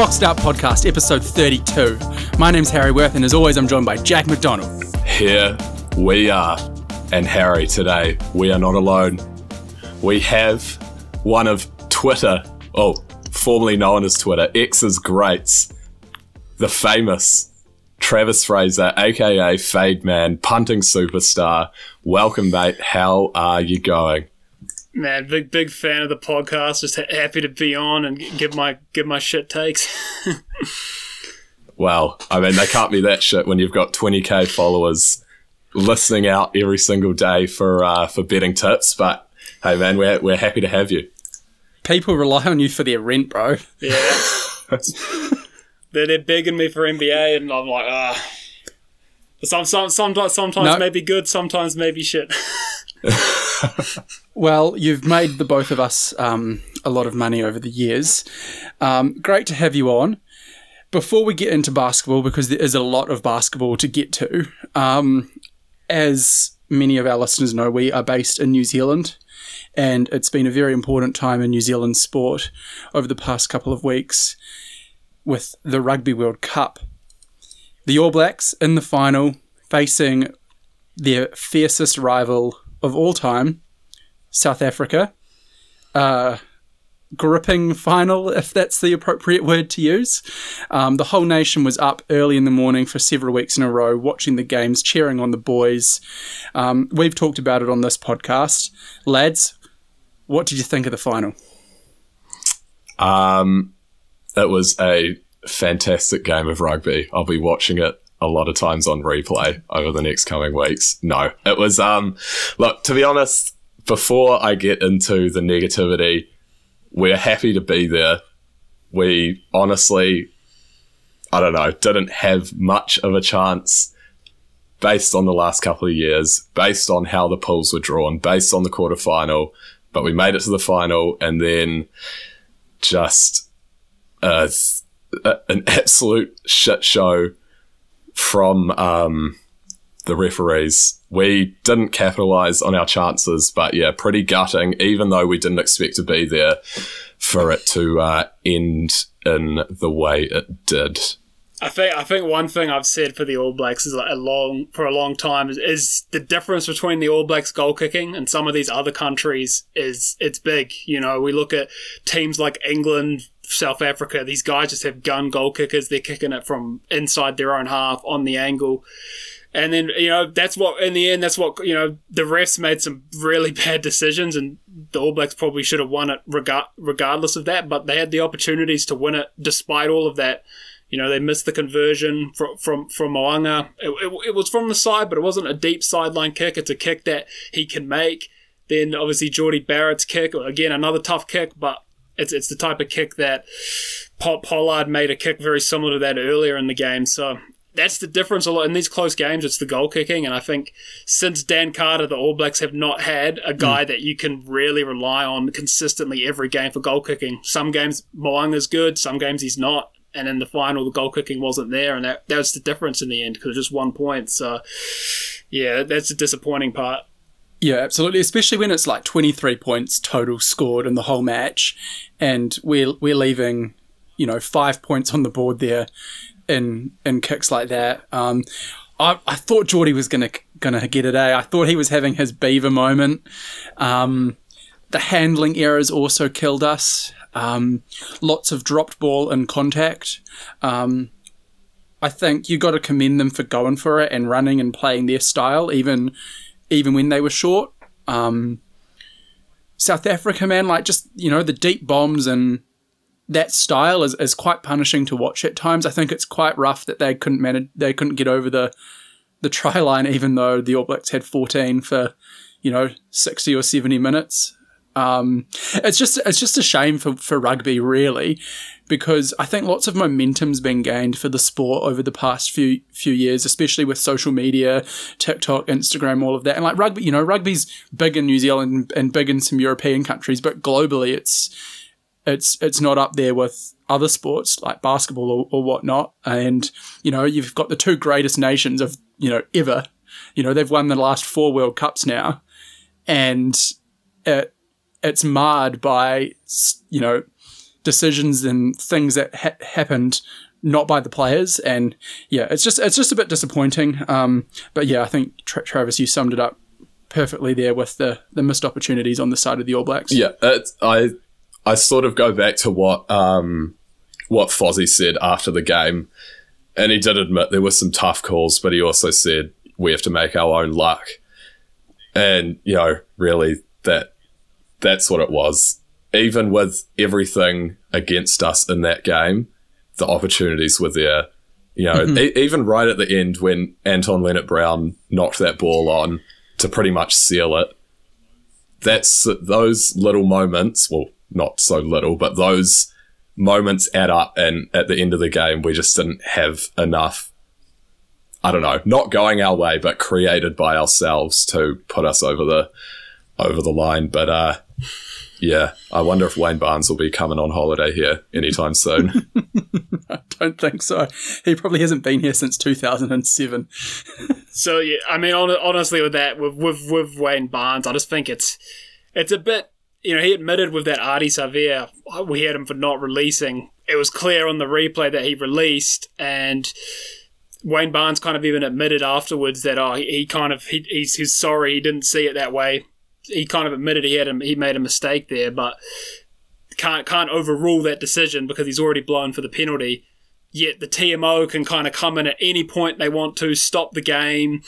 Boxed Out Podcast, episode 32. My name's Harry Worth, and as always, I'm joined by Jack McDonald. Here we are. And Harry, today we are not alone. We have one of Twitter, oh, formerly known as Twitter, X's greats, the famous Travis Fraser, aka Fade Man, punting superstar. Welcome, mate. How are you going? Man, big big fan of the podcast. Just ha- happy to be on and give my give my shit takes. well, I mean, they can't be that shit when you've got 20k followers listening out every single day for uh, for betting tips. But hey, man, we're we're happy to have you. People rely on you for their rent, bro. Yeah, they're they're begging me for NBA, and I'm like, ah. Some, some, sometimes, sometimes nope. maybe good, sometimes maybe shit. well, you've made the both of us um, a lot of money over the years. Um, great to have you on. Before we get into basketball, because there is a lot of basketball to get to, um, as many of our listeners know, we are based in New Zealand, and it's been a very important time in New Zealand sport over the past couple of weeks with the Rugby World Cup. The All Blacks in the final facing their fiercest rival of all time, South Africa. Uh, gripping final, if that's the appropriate word to use. Um, the whole nation was up early in the morning for several weeks in a row, watching the games, cheering on the boys. Um, we've talked about it on this podcast. Lads, what did you think of the final? Um, it was a fantastic game of rugby. I'll be watching it a lot of times on replay over the next coming weeks. No, it was, um, look, to be honest, before I get into the negativity, we're happy to be there. We honestly, I don't know, didn't have much of a chance based on the last couple of years, based on how the pools were drawn, based on the quarterfinal, but we made it to the final and then just uh, an absolute shit show from um, the referees. We didn't capitalize on our chances, but yeah, pretty gutting, even though we didn't expect to be there for it to uh, end in the way it did. I think I think one thing I've said for the All Blacks is like a long for a long time is, is, the difference between the All Blacks goal kicking and some of these other countries is it's big. You know, we look at teams like England, South Africa, these guys just have gun goal kickers. They're kicking it from inside their own half on the angle. And then, you know, that's what, in the end, that's what, you know, the refs made some really bad decisions and the All Blacks probably should have won it regard- regardless of that, but they had the opportunities to win it despite all of that. You know, they missed the conversion from, from, from Mo'unga. It, it, it was from the side, but it wasn't a deep sideline kick. It's a kick that he can make. Then obviously Jordie Barrett's kick, again, another tough kick, but it's it's the type of kick that Pollard made a kick very similar to that earlier in the game. So that's the difference a lot in these close games. It's the goal kicking, and I think since Dan Carter, the All Blacks have not had a guy mm. that you can really rely on consistently every game for goal kicking. Some games is good, some games he's not. And in the final, the goal kicking wasn't there, and that, that was the difference in the end because just one point. So, yeah, that's the disappointing part. Yeah, absolutely. Especially when it's like 23 points total scored in the whole match, and we're we're leaving, you know, five points on the board there, in in kicks like that. Um, I, I thought Jordie was gonna gonna get it. a I thought he was having his beaver moment. Um, the handling errors also killed us. Um, lots of dropped ball and contact. Um, I think you got to commend them for going for it and running and playing their style, even even when they were short. Um, South Africa, man, like just you know the deep bombs and that style is, is quite punishing to watch at times. I think it's quite rough that they couldn't manage, they couldn't get over the the try line, even though the All Blacks had 14 for you know 60 or 70 minutes. Um, it's just it's just a shame for, for rugby, really, because I think lots of momentum's been gained for the sport over the past few few years, especially with social media, TikTok, Instagram, all of that. And like rugby, you know, rugby's big in New Zealand and big in some European countries, but globally, it's it's it's not up there with other sports like basketball or, or whatnot. And you know, you've got the two greatest nations of you know ever. You know, they've won the last four World Cups now, and it it's marred by you know decisions and things that ha- happened not by the players. And yeah, it's just it's just a bit disappointing. Um, but yeah, I think Tra- Travis, you summed it up perfectly there with the the missed opportunities on the side of the All Blacks. Yeah, I I sort of go back to what um, what Fozzie said after the game, and he did admit there were some tough calls, but he also said we have to make our own luck, and you know, really that that's what it was. Even with everything against us in that game, the opportunities were there. You know, e- even right at the end when Anton Lienert-Brown knocked that ball on to pretty much seal it. That's those little moments. Well, not so little, but those moments add up. And at the end of the game, we just didn't have enough. I don't know, not going our way, but created by ourselves to put us over the over the line. But uh, yeah, I wonder if Wayne Barnes will be coming on holiday here anytime soon. I don't think so. He probably hasn't been here since 2007. So yeah, I mean, hon- honestly, with that, with with with Wayne Barnes, I just think it's it's a bit. You know, he admitted with that Ardie Savea, uh, we had him for not releasing. It was clear on the replay that he released, and Wayne Barnes kind of even admitted afterwards that oh, he, he kind of he, he's he's sorry he didn't see it that way. He kind of admitted he had a, he made a mistake there, but can't can't overrule that decision because he's already blown for the penalty. Yet the TMO can kind of come in at any point they want to, stop the game,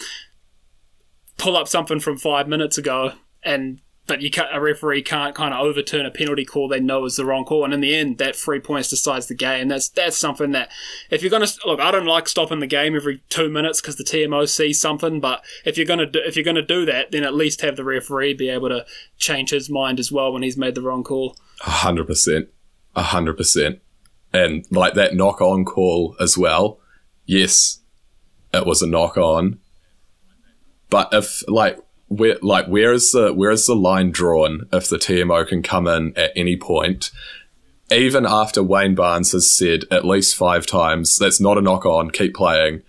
pull up something from five minutes ago, and but you a referee can't kind of overturn a penalty call they know is the wrong call. And in the end, that three points decides the game. That's that's something that if you're gonna look, I don't like stopping the game every two minutes because the TMO sees something. But if you're gonna do, if you're gonna do that, then at least have the referee be able to change his mind as well when he's made the wrong call. Hundred percent, hundred percent, and like that knock on call as well. Yes, it was a knock on, but if like where like where is the where is the line drawn if the TMO can come in at any point? Even after Wayne Barnes has said at least five times that's not a knock on, keep playing,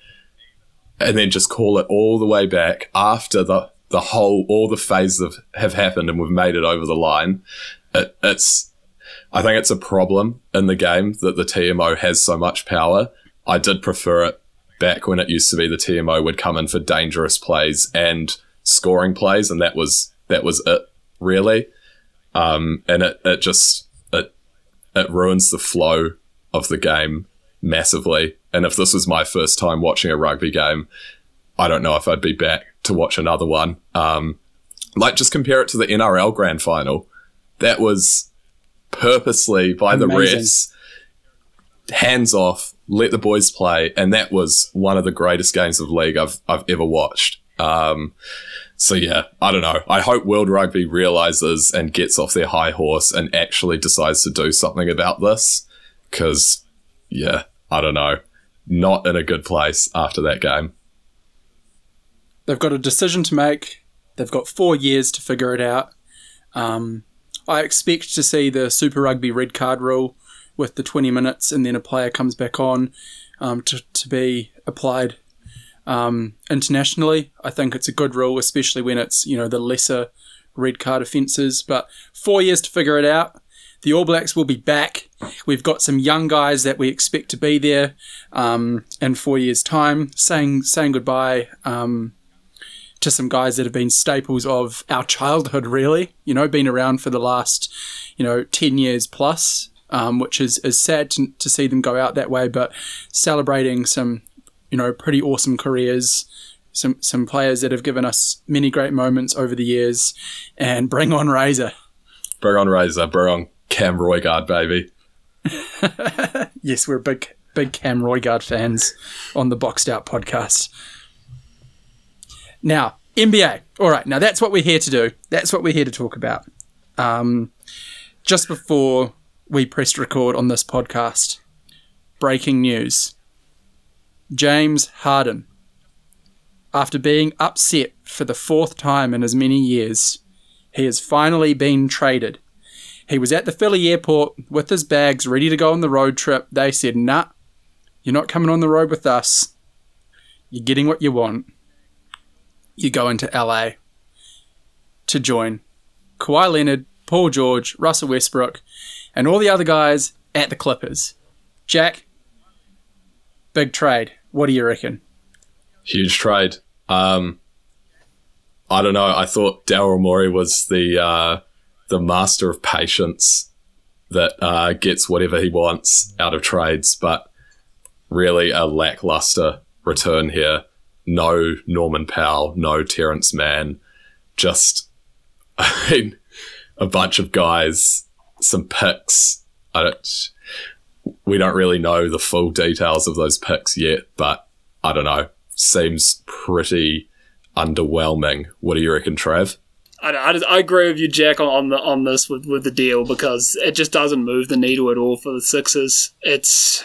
and then just call it all the way back after the the whole all the phases have, have happened and we've made it over the line. It, it's I think it's a problem in the game that the TMO has so much power. I did prefer it back when it used to be the TMO would come in for dangerous plays and scoring plays, and that was that was it really. Um, and it, it just it it ruins the flow of the game massively. And if this was my first time watching a rugby game, I don't know if I'd be back to watch another one. Um, like just compare it to the NRL grand final. That was purposely by the Amazing. refs, hands off, let the boys play, and that was one of the greatest games of league I've I've ever watched. Um, so yeah, I don't know. I hope World Rugby realizes and gets off their high horse and actually decides to do something about this. Because yeah, I don't know, not in a good place after that game. They've got a decision to make. They've got four years to figure it out. Um, I expect to see the Super Rugby red card rule with the 20 minutes and then a player comes back on um, to, to be applied um, internationally. I think it's a good rule, especially when it's, you know, the lesser red card offences. But four years to figure it out. The All Blacks will be back. We've got some young guys that we expect to be there um, in four years' time. Saying saying goodbye um, to some guys that have been staples of our childhood, really. You know, been around for the last, you know, 10 years plus, um, which is, is sad to, to see them go out that way, but celebrating some, you know, pretty awesome careers. Some, some players that have given us many great moments over the years, and bring on Razor. Bring on Razor, bring on Cam Roigard, baby. Yes, we're big, big Cam Roigard fans on the Boxed Out podcast. Now, NBA. All right, now that's what we're here to do. That's what we're here to talk about. Um, just before we pressed record on this podcast, breaking news James Harden, after being upset for the fourth time in as many years, he has finally been traded. He was at the Philly airport with his bags ready to go on the road trip. They said, nah, you're not coming on the road with us. You're getting what you want. You go into LA to join Kawhi Leonard, Paul George, Russell Westbrook, and all the other guys at the Clippers. Jack, big trade. What do you reckon? Huge trade. Um, I don't know. I thought Daryl Morey was the uh, the master of patience that uh, gets whatever he wants out of trades, but really a lackluster return here. No Norman Powell, no Terance Mann, just I mean, a bunch of guys, some picks. I don't, we don't really know the full details of those picks yet, but I don't know. Seems pretty underwhelming. What do you reckon, Trav? I, I, I, agree with you, Jack, on the on this with, with the deal because it just doesn't move the needle at all for the Sixers. It's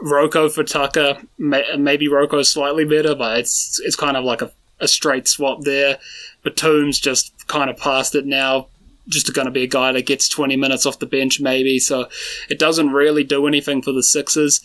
Rocco for Tucker, maybe Rocco's slightly better, but it's it's kind of like a, a straight swap there. Batum's just kind of past it now. Just going to be a guy that gets 20 minutes off the bench, maybe. So it doesn't really do anything for the Sixers.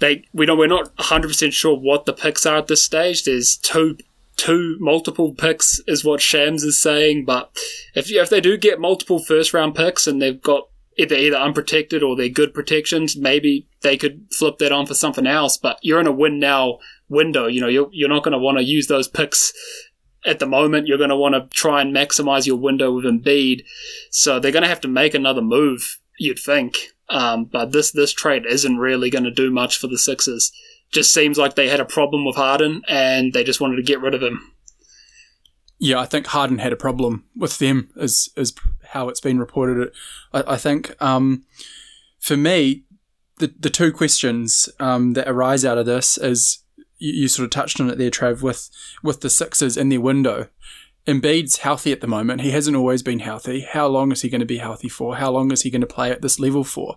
They we don't we're not 100 percent sure what the picks are at this stage. There's two two multiple picks is what Shams is saying, but if if they do get multiple first round picks and they've got either either unprotected or they're good protections, maybe they could flip that on for something else. But you're in a win now window. You know, you're you're not going to want to use those picks at the moment. You're going to want to try and maximize your window with Embiid. So they're going to have to make another move. You'd think. Um, but this this trade isn't really going to do much for the Sixers. Just seems like they had a problem with Harden and they just wanted to get rid of him. Yeah, I think Harden had a problem with them, is is how it's been reported. I, I think um, for me, the the two questions um, that arise out of this is you, you, sort of touched on it there, Trav, with with the Sixers in their window. Embiid's healthy at the moment. He hasn't always been healthy. How long is he going to be healthy for? How long is he going to play at this level for?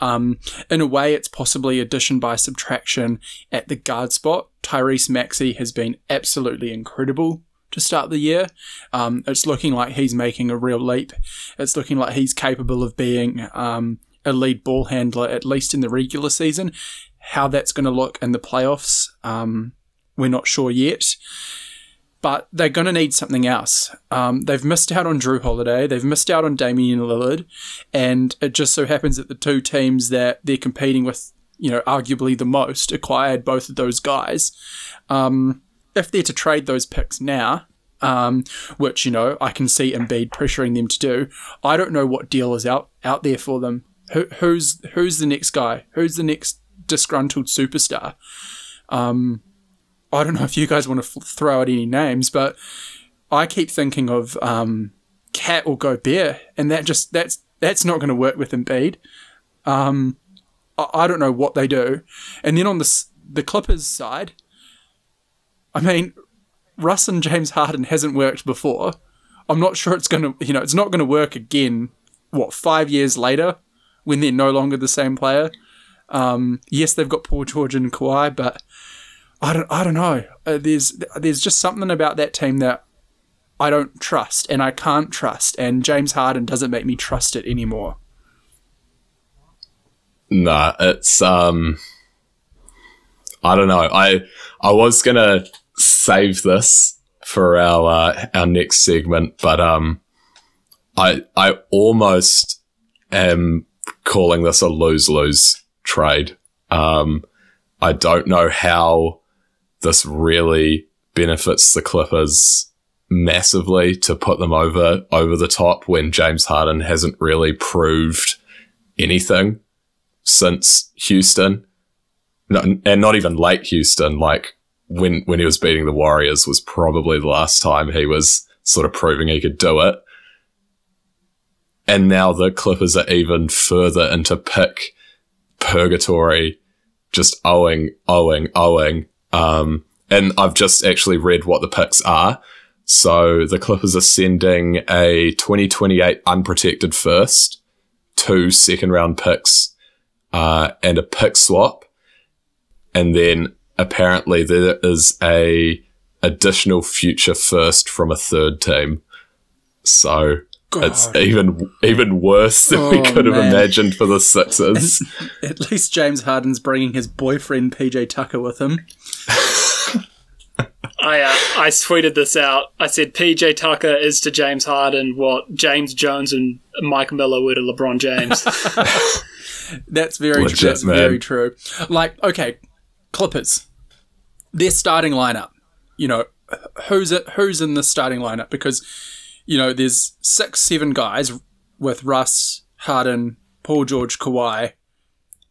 Um, in a way, it's possibly addition by subtraction at the guard spot. Tyrese Maxey has been absolutely incredible to start the year. Um, it's looking like he's making a real leap. It's looking like he's capable of being um, a lead ball handler, at least in the regular season. How that's going to look in the playoffs, um, we're not sure yet. But they're going to need something else. Um, they've missed out on Jrue Holiday. They've missed out on Damian Lillard. And it just so happens that the two teams that they're competing with, you know, arguably the most, acquired both of those guys. Um, if they're to trade those picks now, um, which you know I can see Embiid pressuring them to do, I don't know what deal is out out there for them. Who, who's who's the next guy? Who's the next disgruntled superstar? Um, I don't know if you guys want to f- throw out any names, but I keep thinking of um, KAT or Gobert, and that just that's that's not going to work with Embiid. Um, I, I don't know what they do, and then on the the Clippers side, I mean, Russ and James Harden hasn't worked before. I'm not sure it's going to, you know, it's not going to work again, what, five years later when they're no longer the same player. Um, yes, they've got Paul George and Kawhi, but I don't, I don't know. Uh, there's, there's just something about that team that I don't trust and I can't trust, and James Harden doesn't make me trust it anymore. Nah, it's um, I don't know. I I was gonna save this for our uh, our next segment, but um, I I almost am calling this a lose lose trade. Um, I don't know how this really benefits the Clippers massively to put them over over the top when James Harden hasn't really proved anything since Houston, and not even late Houston. Like when when he was beating the Warriors was probably the last time he was sort of proving he could do it. And now the Clippers are even further into pick purgatory, just owing, owing, owing. Um, and I've just actually read what the picks are. So the Clippers are sending a 2028 unprotected first, two second round picks, uh, and a pick swap. And then apparently there is a additional future first from a third team. So God. it's even even worse than oh, we could have man. imagined for the Sixers. At least James Harden's bringing his boyfriend PJ Tucker with him. I uh, I tweeted this out. I said PJ Tucker is to James Harden what James Jones and Mike Miller were to LeBron James. that's very Legit, true. That's man. very true. Like, okay, Clippers, their starting lineup. You know, who's it? Who's in the starting lineup? Because you know, there's six, seven guys with Russ, Harden, Paul George, Kawhi,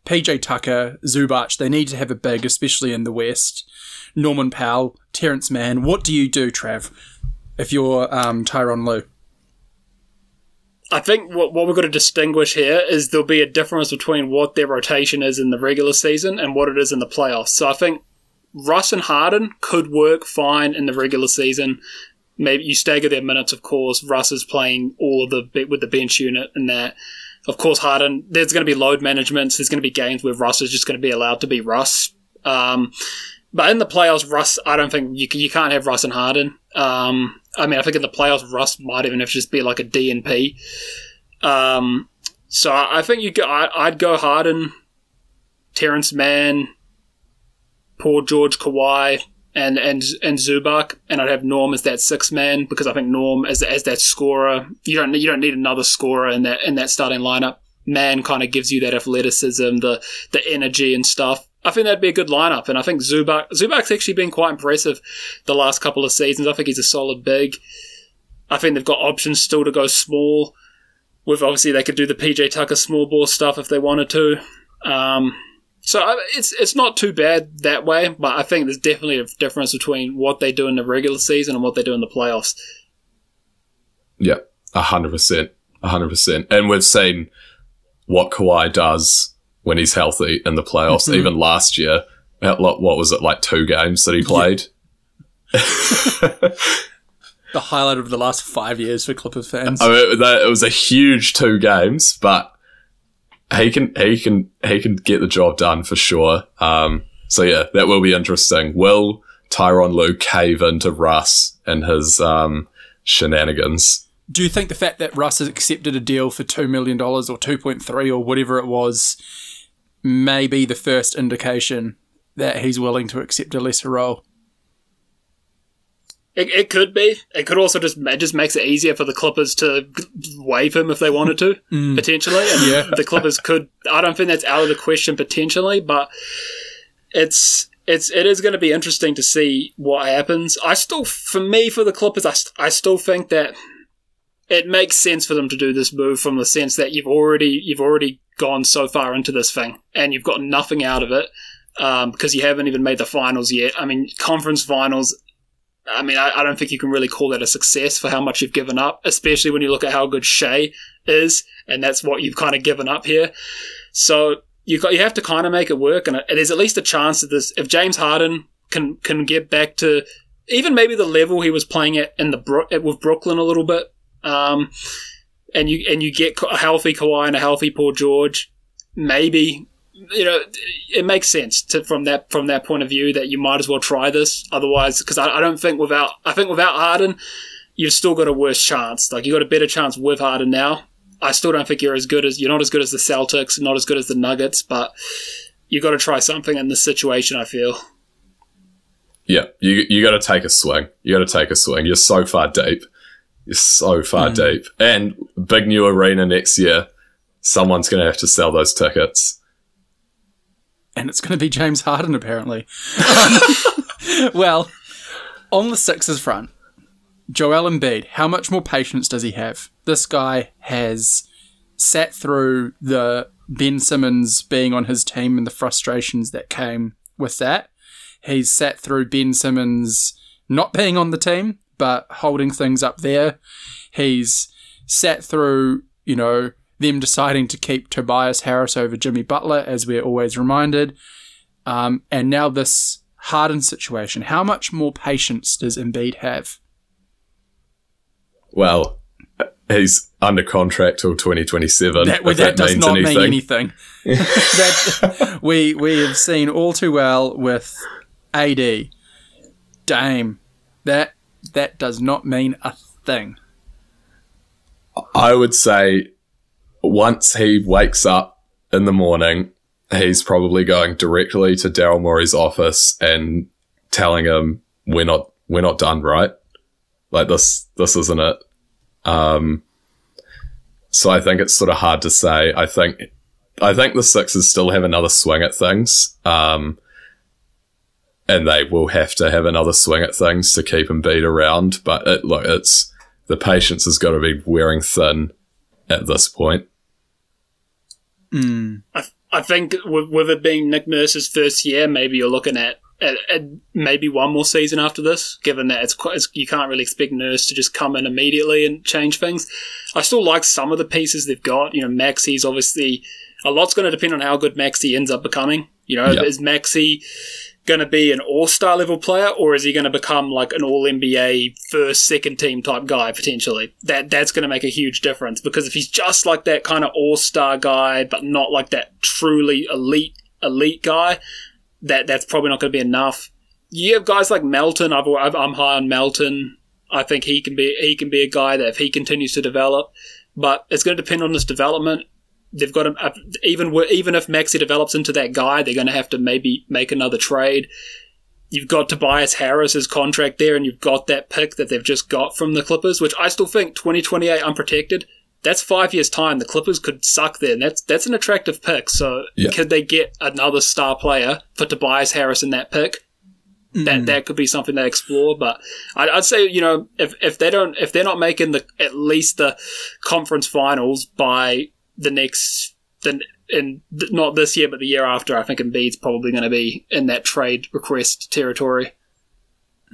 PJ Tucker, Zubac. They need to have a big, especially in the West. Norman Powell, Terance Mann. What do you do, Trav, if you're um, Tyronn Lue? I think what, what we've got to distinguish here is there'll be a difference between what their rotation is in the regular season and what it is in the playoffs. So I think Russ and Harden could work fine in the regular season. Maybe you stagger their minutes, of course. Russ is playing all of the with the bench unit and that. Of course, Harden. There's going to be load management. There's going to be games where Russ is just going to be allowed to be Russ. Um, but in the playoffs, Russ, I don't think you can, you can't have Russ and Harden. Um, I mean, I think in the playoffs, Russ might even have to just be like a DNP. Um, so I, I think you go, I, I'd go Harden, Terance Mann, Paul George, Kawhi, and and and Zubac, and I'd have Norm as that six man because I think Norm as as that scorer, you don't you don't need another scorer in that in that starting lineup. Mann kind of gives you that athleticism, the the energy and stuff. I think that'd be a good lineup, and I think Zubac Zubac's actually been quite impressive the last couple of seasons. I think he's a solid big. I think they've got options still to go small. With obviously they could do the PJ Tucker small ball stuff if they wanted to. Um, so it's it's not too bad that way, but I think there's definitely a difference between what they do in the regular season and what they do in the playoffs. Yeah, a hundred percent, a hundred percent. And we've seen what Kawhi does when he's healthy in the playoffs. Mhm. Even last year, at what was it like two games that he played? The highlight of the last five years for Clippers fans. I mean, that, it was a huge two games, but he can he can he can get the job done for sure. Um, so yeah, that will be interesting. Will Tyronn Lue cave into Russ and his um, shenanigans? Do you think the fact that Russ has accepted a deal for two million dollars or two point three or whatever it was may be the first indication that he's willing to accept a lesser role? It, it could be. It could also just it just makes it easier for the Clippers to waive him if they wanted to potentially. And Yeah. the Clippers could. I don't think that's out of the question potentially, but it's it's it is going to be interesting to see what happens. I still, for me, for the Clippers, I, st- I still think that it makes sense for them to do this move from the sense that you've already you've already gone so far into this thing and you've got nothing out of it um, because you haven't even made the finals yet. I mean, conference finals. I mean, I, I don't think you can really call that a success for how much you've given up, especially when you look at how good Shai is, and that's what you've kind of given up here. So you got you have to kind of make it work, and there's at least a chance that this if James Harden can can get back to even maybe the level he was playing at in the with Brooklyn a little bit, um, and you and you get a healthy Kawhi and a healthy Paul George, maybe you know it makes sense to from that from that point of view that you might as well try this. Otherwise, because I, I don't think without I think without Harden, you've still got a worse chance. Like you got a better chance with Harden now. I still don't think you're as good as you're not as good as the Celtics, not as good as the Nuggets, but you got to try something in this situation. I feel. Yeah, you you got to take a swing. You got to take a swing. You're so far deep. You're so far hmm. deep, and big new arena next year. Someone's going to have to sell those tickets. And it's going to be James Harden apparently. well, on the Sixers front, Joel Embiid, how much more patience does he have? This guy has sat through the Ben Simmons being on his team and the frustrations that came with that. He's sat through Ben Simmons not being on the team, but holding things up there. He's sat through, you know, them deciding to keep Tobias Harris over Jimmy Butler, as we're always reminded. Um, and now this Harden situation. How much more patience does Embiid have? Well, he's under contract till 2027. That, if that, does not mean anything. that, we we have seen all too well with AD, Dame. That that does not mean a thing. I would say once he wakes up in the morning, he's probably going directly to Daryl Morey's office and telling him we're not we're not done, right? Like this, this isn't it. Um, so I think it's sort of hard to say. I think, I think the Sixers still have another swing at things. Um, and they will have to have another swing at things to keep Embiid around. But it, look, it's the patience has got to be wearing thin at this point. Mm. I, I think with, with it being Nick Nurse's first year, maybe you're looking at, at, at maybe one more season after this. Given that it's, quite, it's you can't really expect Nurse to just come in immediately and change things. I still like some of the pieces they've got. You know, Maxey's obviously a lot's going to depend on how good Maxey ends up becoming. You know, Yep. is Maxey going to be an all star level player, or is he going to become like an all NBA first, second team type guy potentially? That that's going to make a huge difference because if he's just like that kind of all star guy, but not like that truly elite elite guy, that that's probably not going to be enough. You have guys like Melton. I've, I've, I'm high on Melton. I think he can be he can be a guy that if he continues to develop, but it's going to depend on his development they've got to, even even if Maxey develops into that guy, they're going to have to maybe make another trade. You've got Tobias Harris's contract there, and you've got that pick that they've just got from the Clippers, which I still think 2028 unprotected. That's five years time. The Clippers could suck there. And that's that's an attractive pick. So Yeah. could they get another star player for Tobias Harris in that pick? That hmm. that could be something they explore. But I'd, I'd say you know if if they don't if they're not making the at least the conference finals by the next then in th- not this year but the year after, I think Embiid's probably going to be in that trade request territory.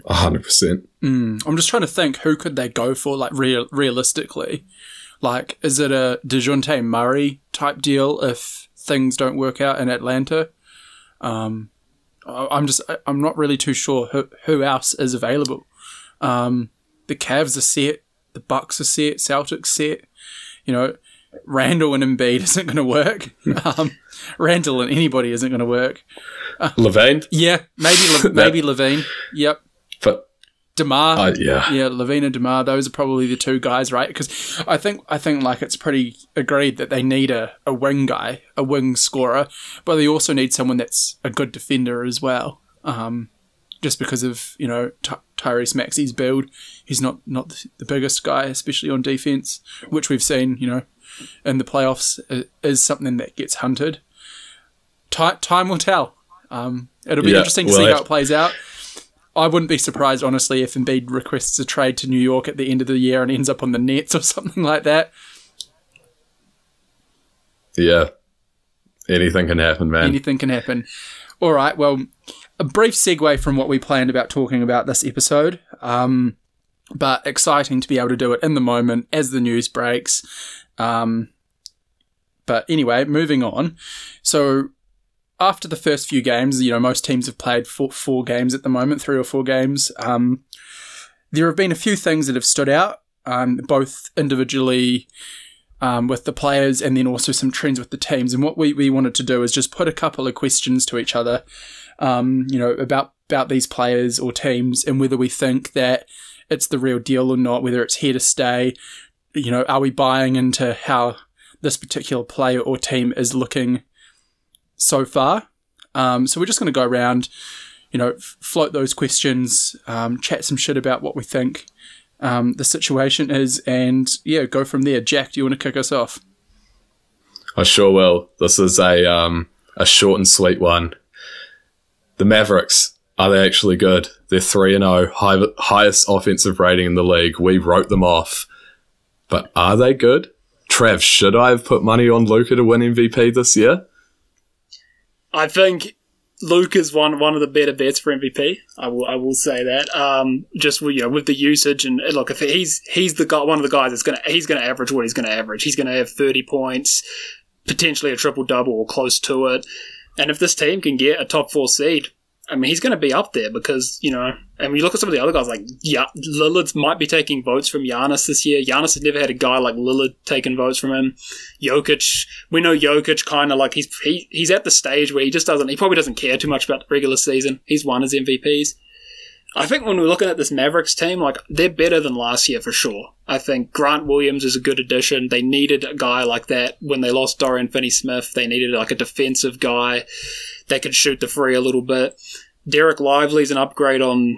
hundred percent. Mm. I'm just trying to think who could they go for, like real, realistically. Like, is it a Dejounte Murray type deal if things don't work out in Atlanta? Um, I- I'm just, I- I'm not really too sure who, who else is available. Um, the Cavs are set, the Bucks are set, Celtics set. You know, Randle and Embiid isn't going to work. um, Randle and anybody isn't going to work. LaVine, Yeah, maybe Le- maybe LaVine. Yep, but Demar. uh, yeah, Yeah, LaVine and Demar, those are probably the two guys, right? Because I think I think like it's pretty agreed that they need a, a wing guy, a wing scorer, but they also need someone that's a good defender as well. Um, just because of you know Ty- Tyrese Maxey's build, he's not not the- the biggest guy, especially on defense, which we've seen you know in the playoffs is something that gets hunted. Ti time will tell. Um, it'll be Yeah, interesting to well, see how it plays out. I wouldn't be surprised, honestly, if Embiid requests a trade to New York at the end of the year and ends up on the Nets or something like that. yeah. Anything can happen, man. Anything can happen. All right, well, a brief segue from what we planned about talking about this episode, um, but exciting to be able to do it in the moment as the news breaks. Um, but anyway, moving on. So after the first few games, you know, most teams have played four, four games at the moment, three or four games. Um, there have been a few things that have stood out, um, both individually um, with the players and then also some trends with the teams. And what we, we wanted to do is just put a couple of questions to each other, um, you know, about about these players or teams and whether we think that it's the real deal or not, whether it's here to stay. You know, are we buying into how this particular player or team is looking so far? Um, so we're just going to go around, you know, float those questions, um, chat some shit about what we think um, the situation is, and yeah, go from there. Jack, do you want to kick us off? I sure will. This is a um, a short and sweet one. The Mavericks are they actually good? They're three and zero, highest offensive rating in the league. We wrote them off, but are they good? Trev, should I have put money on Luka to win MVP this year? I think Luke is one one of the better bets for MVP. I will I will say that. Um, just you know with the usage and look, if he's he's the guy, one of the guys that's gonna he's gonna average what he's gonna average. He's gonna have thirty points, potentially a triple double or close to it. And if this team can get a top four seed, I mean, he's going to be up there because, you know, and you look at some of the other guys, like, yeah, Lillard might be taking votes from Giannis this year. Giannis has never had a guy like Lillard taking votes from him. Jokic, we know Jokic kind of like, he's, he, he's at the stage where he just doesn't, he probably doesn't care too much about the regular season. He's won his MVPs. I think when we're looking at this Mavericks team, like, they're better than last year for sure. I think Grant Williams is a good addition. They needed a guy like that when they lost Dorian Finney Smith. They needed like a defensive guy that could shoot the free a little bit. Dereck Lively's an upgrade on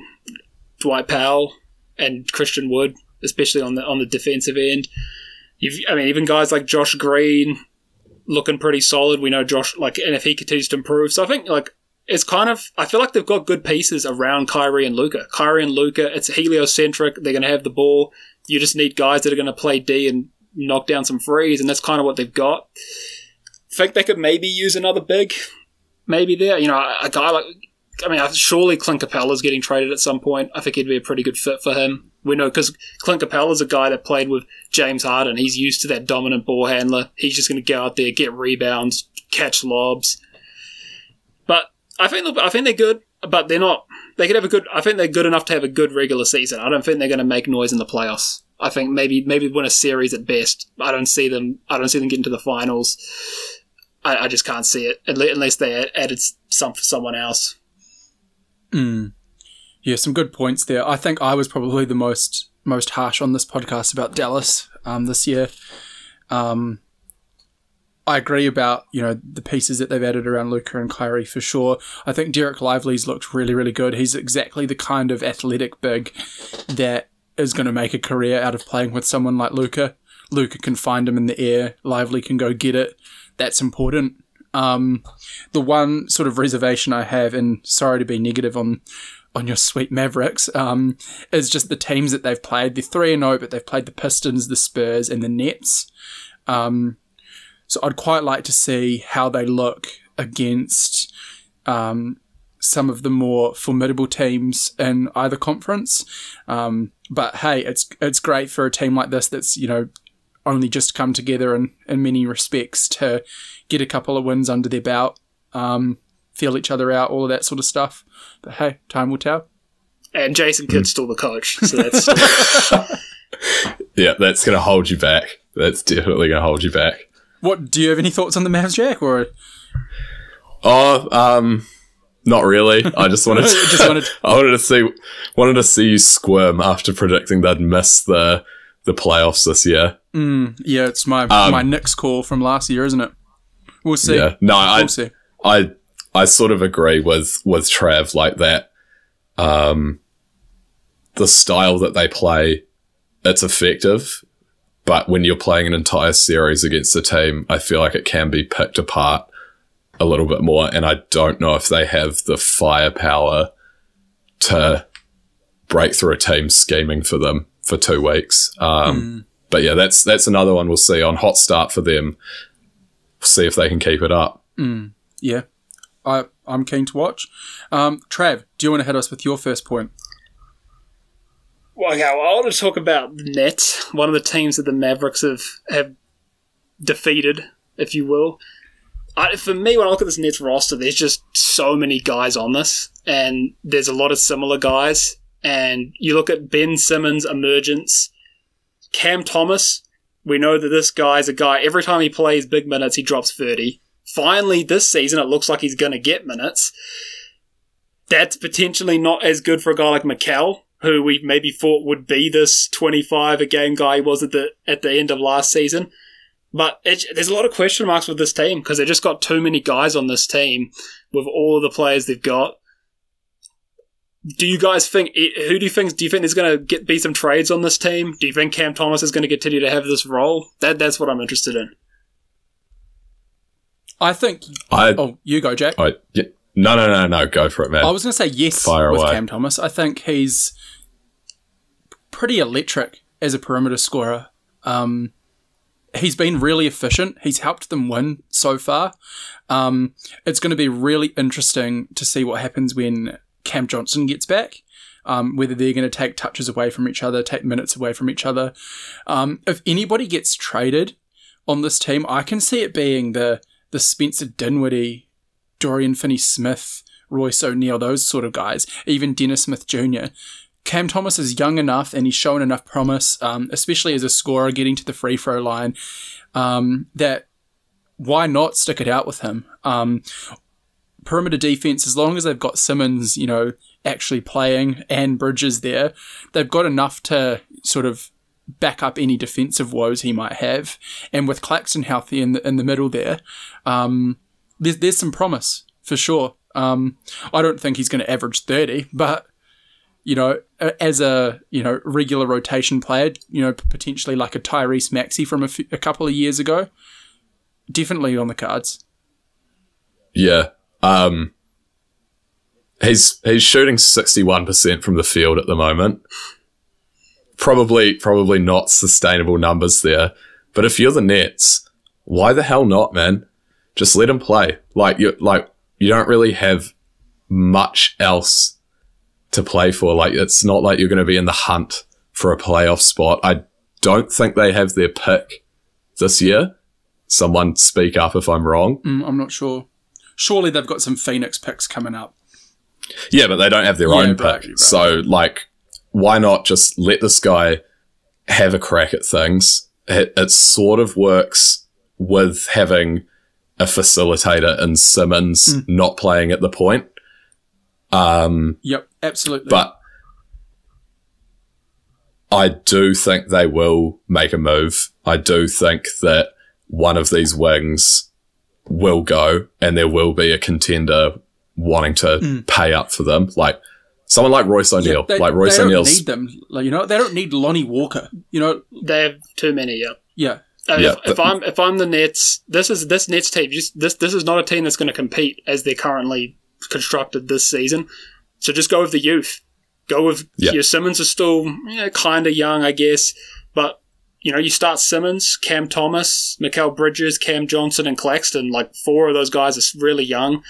Dwight Powell and Christian Wood, especially on the on the defensive end. You've, I mean, even guys like Josh Green looking pretty solid. We know Josh, like, and if he continues to improve, so I think like it's kind of I feel like they've got good pieces around Kyrie and Luka. Kyrie and Luka, it's heliocentric. They're going to have the ball. You just need guys that are going to play D and knock down some frees, and that's kind of what they've got. I Think they could maybe use another big, maybe there. You know, a guy like I mean, surely Clint Capela's getting traded at some point. I think he'd be a pretty good fit for him. We know because Clint Capela's a guy that played with James Harden. He's used to that dominant ball handler. He's just going to go out there, get rebounds, catch lobs. But I think I think they're good, but they're not. They could have a good. I think they're good enough to have a good regular season. I don't think they're going to make noise in the playoffs. I think maybe maybe win a series at best. I don't see them. I don't see them getting to the finals. I, I just can't see it unless they added some for someone else. Mm. Yeah, some good points there. I think I was probably the most most harsh on this podcast about Dallas um, this year. Um, I agree about you know the pieces that they've added around Luka and Kyrie for sure. I think Dereck Lively's looked really really good. He's exactly the kind of athletic big that is going to make a career out of playing with someone like Luka. Luka can find him in the air. Lively can go get it. That's important. Um, the one sort of reservation I have, and sorry to be negative on on your sweet Mavericks, um, is just the teams that they've played. They're three and zero, oh, but they've played the Pistons, the Spurs, and the Nets. Um, so I'd quite like to see how they look against um, some of the more formidable teams in either conference. Um, but hey, it's it's great for a team like this that's you know only just come together in, in many respects to get a couple of wins under their belt, um, feel each other out, all of that sort of stuff. But hey, time will tell. And Jason Kidd's still the coach, so that's yeah, that's going to hold you back. That's definitely going to hold you back. What do you have any thoughts on the Mavs, Jack? Or oh, um, not really. I just wanted, to, just wanted, I wanted to see, wanted to see you squirm after predicting they'd miss the the playoffs this year. Mm, yeah, it's my um, my Knicks call from last year, isn't it? We'll see. Yeah, no, I, we'll see. I, I sort of agree with with Trav like that. Um, the style that they play, it's effective, but when you're playing an entire series against a team, I feel like it can be picked apart a little bit more. And I don't know if they have the firepower to break through a team scheming for them for two weeks. Um, mm. But yeah, that's that's another one we'll see on hot start for them see if they can keep it up. Mm, yeah, I, I'm keen to watch. Um, Trav, do you want to hit us with your first point? Well, okay, well, I want to talk about the Nets, one of the teams that the Mavericks have, have defeated, if you will. I, for me, when I look at this Nets roster, there's just so many guys on this, and there's a lot of similar guys. And you look at Ben Simmons' emergence, Cam Thomas, we know that this guy's a guy, every time he plays big minutes, he drops 30. Finally, this season, it looks like he's going to get minutes. That's potentially not as good for a guy like Mikal, who we maybe thought would be this 25 a game guy he was at the, at the end of last season. But it, there's a lot of question marks with this team because they've just got too many guys on this team with all of the players they've got do you guys think who do you think do you think there's going to get be some trades on this team? Do you think Cam Thomas is going to continue to have this role? That that's what I'm interested in. I think. I, oh, you go, Jack. I, yeah, no, no, no, no. Go for it, man. I was going to say yes Fire with away. Cam Thomas. I think he's pretty electric as a perimeter scorer. Um, he's been really efficient. He's helped them win so far. Um, it's going to be really interesting to see what happens when Cam Johnson gets back. Um, whether they're going to take touches away from each other, take minutes away from each other. Um, if anybody gets traded on this team, I can see it being the the Spencer Dinwiddie, Dorian Finney-Smith, Royce O'Neale, those sort of guys, even Dennis Smith Jr. Cam Thomas is young enough and he's shown enough promise, um, especially as a scorer, getting to the free throw line, um, that why not stick it out with him? Um, perimeter defense, as long as they've got Simmons, you know, actually playing and Bridges there, they've got enough to sort of back up any defensive woes he might have. And with Claxton healthy in the in the middle there, um, there's there's some promise for sure. Um, I don't think he's going to average thirty, but you know, as a you know regular rotation player, you know, potentially like a Tyrese Maxey from a, f- a couple of years ago, definitely on the cards. Yeah. Um, he's he's shooting sixty one percent from the field at the moment. Probably probably not sustainable numbers there. But if you're the Nets, why the hell not, man? Just let him play. Like you like you don't really have much else to play for. Like it's not like you're going to be in the hunt for a playoff spot. I don't think they have their pick this year. Someone speak up if I'm wrong. Mm, I'm not sure. Surely they've got some Phoenix picks coming up. Yeah, but they don't have their Yeah, own pick. right. So, like, why not just let this guy have a crack at things? It, it sort of works with having a facilitator in Simmons Hmm. not playing at the point. Um, Yep, absolutely. but I do think they will make a move. I do think that one of these wings will go and there will be a contender wanting to pay up for them. Like someone like Royce O'Neale. they, like Royce they don't O'Neale's need them. Like, you know, they don't need Lonnie Walker. You know, They have too many. Yeah. yeah, Uh, Yeah, if, if I'm if I'm the Nets, this is this Nets team. Just this this is not a team that's going to compete as they're currently constructed this season. So just go with the youth. Go with Yeah. your Simmons is still yeah, kind of young, I guess, but you know you start Simmons, Cam Thomas, Mikal Bridges, Cam Johnson, and Claxton. Like four of those guys are really young.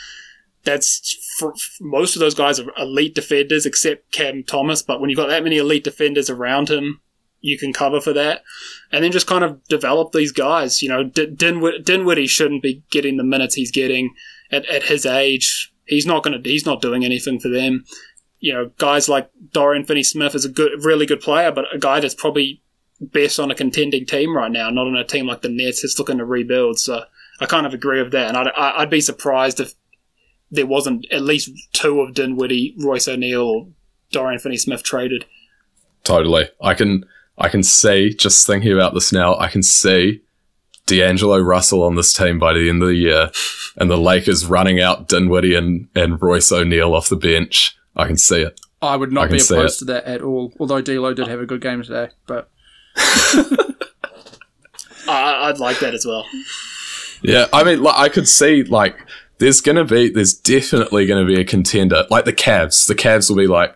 That's for, most of those guys are elite defenders, except Cam Thomas. But when you've got that many elite defenders around him, you can cover for that and then just kind of develop these guys. You know, D- Dinwid- Dinwiddie shouldn't be getting the minutes he's getting at, at his age. He's not going to. He's not doing anything for them. You know, guys like Dorian Finney-Smith is a good, really good player, but a guy that's probably best on a contending team right now, not on a team like the Nets that's looking to rebuild. So I kind of agree with that, and I'd, I- I'd be surprised if there wasn't at least two of Dinwiddie, Royce O'Neale, or Dorian Finney-Smith traded. totally. I can I can see just thinking about this now, I can see D'Angelo Russell on this team by the end of the year and the Lakers running out Dinwiddie and, and Royce O'Neale off the bench. I can see it. I would not can be opposed to that at all. Although D'Lo did have a good game today, but I, I'd like that as well. Yeah, I mean, like, I could see like there's gonna be, there's definitely gonna be a contender. Like the Cavs, the Cavs will be like,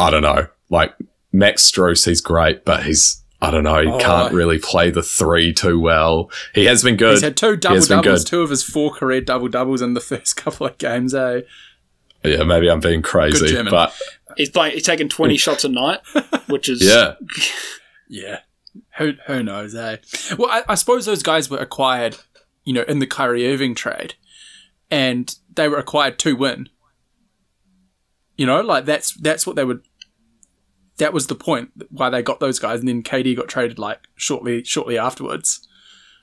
I don't know, like Max Strus, he's great, but he's, I don't know, he Oh. can't really play the three too well. He has been good. he's had two double has been doubles, good. two of his four career double doubles in the first couple of games. Eh? Yeah, maybe I'm being crazy, German. but He's playing. He's taking twenty shots a night, which is yeah, Yeah. Who who knows, eh? Well, I, I suppose those guys were acquired, you know, in the Kyrie Irving trade, and they were acquired to win. You know, like that's that's what they would. That was the point why they got those guys, and then KD got traded like shortly shortly afterwards.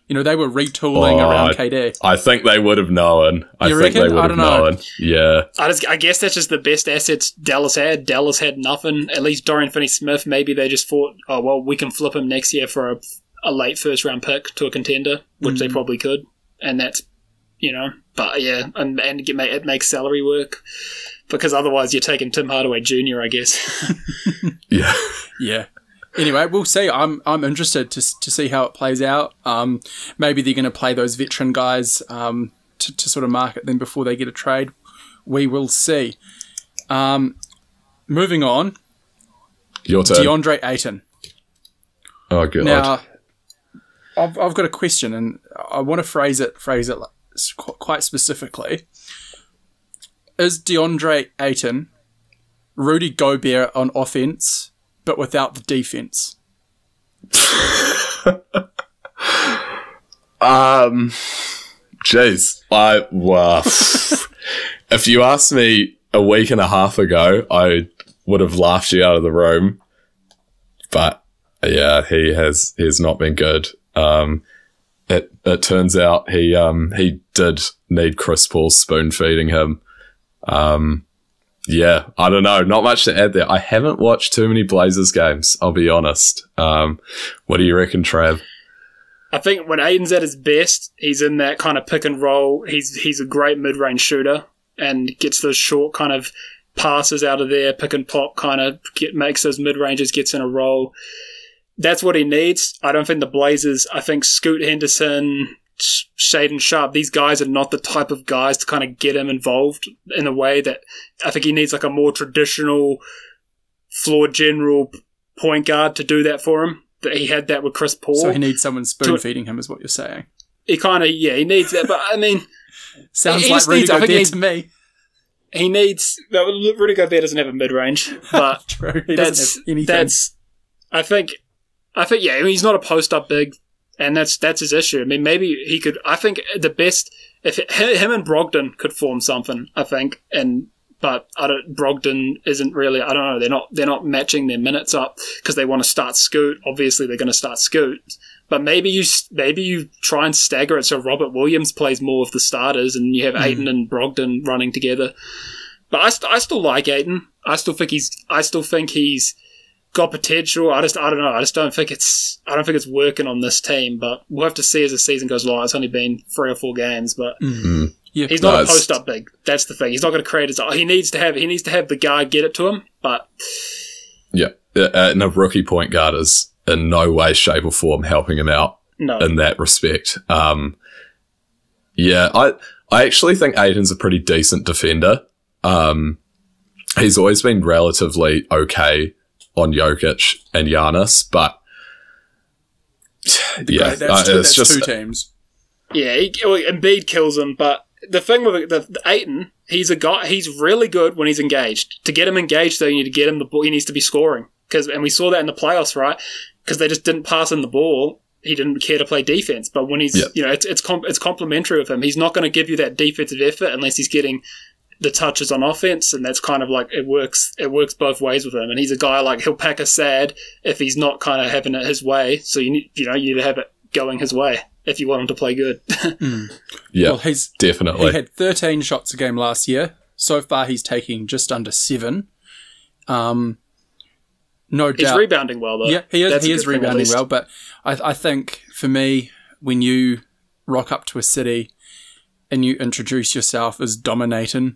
You know, they were retooling Oh, around I- KD. I think they would have known. I You think reckon? they I would have don't know. known. Yeah, I just, I guess that's just the best assets Dallas had. Dallas had nothing. At least Dorian Finney-Smith. Maybe they just thought, oh well, we can flip him next year for a, a late first round pick to a contender, which they mm. probably could, and that's you know. But yeah, and and it, ma- it makes salary work because otherwise you're taking Tim Hardaway Jr. I guess. yeah. Yeah. Anyway, we'll see. I'm I'm interested to to see how it plays out. Um, maybe they're going to play those veteran guys um, to to sort of market them before they get a trade. We will see. Um, moving on, Your turn. DeAndre Ayton. oh god. Now, I've I've got a question, and I want to phrase it phrase it like- s- qu- quite specifically. Is DeAndre Ayton Rudy Gobert on offense, but without the defense? Um, jeez, I wow. if you asked me a week and a half ago, I would have laughed you out of the room. But yeah, he has he has not been good. Um, it it turns out he um he did need Chris Paul spoon feeding him. Um, yeah, I don't know, not much to add there. I haven't watched too many Blazers games. I'll be honest. Um, what do you reckon, Trav? I think when Ayton's at his best, he's in that kind of pick and roll. He's he's a great mid range shooter and gets those short kind of passes out of there, pick and pop kind of makes those mid ranges, gets in a roll. That's what he needs. I don't think the Blazers, I think Scoot Henderson, Shaedon Sharpe, these guys are not the type of guys to kind of get him involved in a way that I think he needs like a more traditional floor general point guard to do that for him. That he had that with Chris Paul. So he needs someone spoon feeding him, is what you're saying. He kind of, yeah, he needs that. But I mean, sounds like Rudy needs, Gobert to me. He needs. Rudy Gobert doesn't have a mid range, but True. He that's that's. I think, I think yeah, he's not a post up big, and that's that's his issue. I mean, maybe he could. I think the best if it, him and Brogdon could form something. I think, and but I don't, Brogdon isn't really. I don't know. They're not. They're not matching their minutes up because they want to start Scoot. Obviously, they're going to start Scoot. But maybe you maybe you try and stagger it so Robert Williams plays more of the starters, and you have mm. Ayton and Brogdon running together. But I, st- I still like Ayton. I still think he's. I still think he's got potential. I just I don't know. I just don't think it's I don't think it's working on this team. But we'll have to see as the season goes along. It's only been three or four games, but mm-hmm. yeah. he's not no, a post up big. That's the thing. He's not going to create his. He needs to have he needs to have the guard get it to him. But yeah, uh, and a rookie point guard is in no way, shape, or form helping him out no. in that respect. Um, yeah, I I actually think Ayton's a pretty decent defender. Um, he's always been relatively okay on Jokic and Giannis, but yeah, that's, uh, two, it's just two teams. Yeah, he, well, Embiid kills him, but the thing with the, the Ayton, he's a guy. He's really good when he's engaged. To get him engaged, though, you need to get him the ball. He needs to be scoring because, and we saw that in the playoffs, right? Because they just didn't pass in the ball. He didn't care to play defense, but when he's, you know, it's it's com- it's complementary with him. He's not going to give you that defensive effort unless he's getting the touches on offense, and that's kind of like it works. It works both ways with him, and he's a guy like he'll pack a sad if he's not kind of having it his way. So you need, you know, you need to have it going his way if you want him to play good. mm. Yeah, well, he's definitely. He had 13 shots a game last year. So far, he's taking just under seven. Um, no he's doubt. He's rebounding well though. Yeah, he is. That's he is rebounding well, but I, I think for me, when you rock up to a city and you introduce yourself as dominating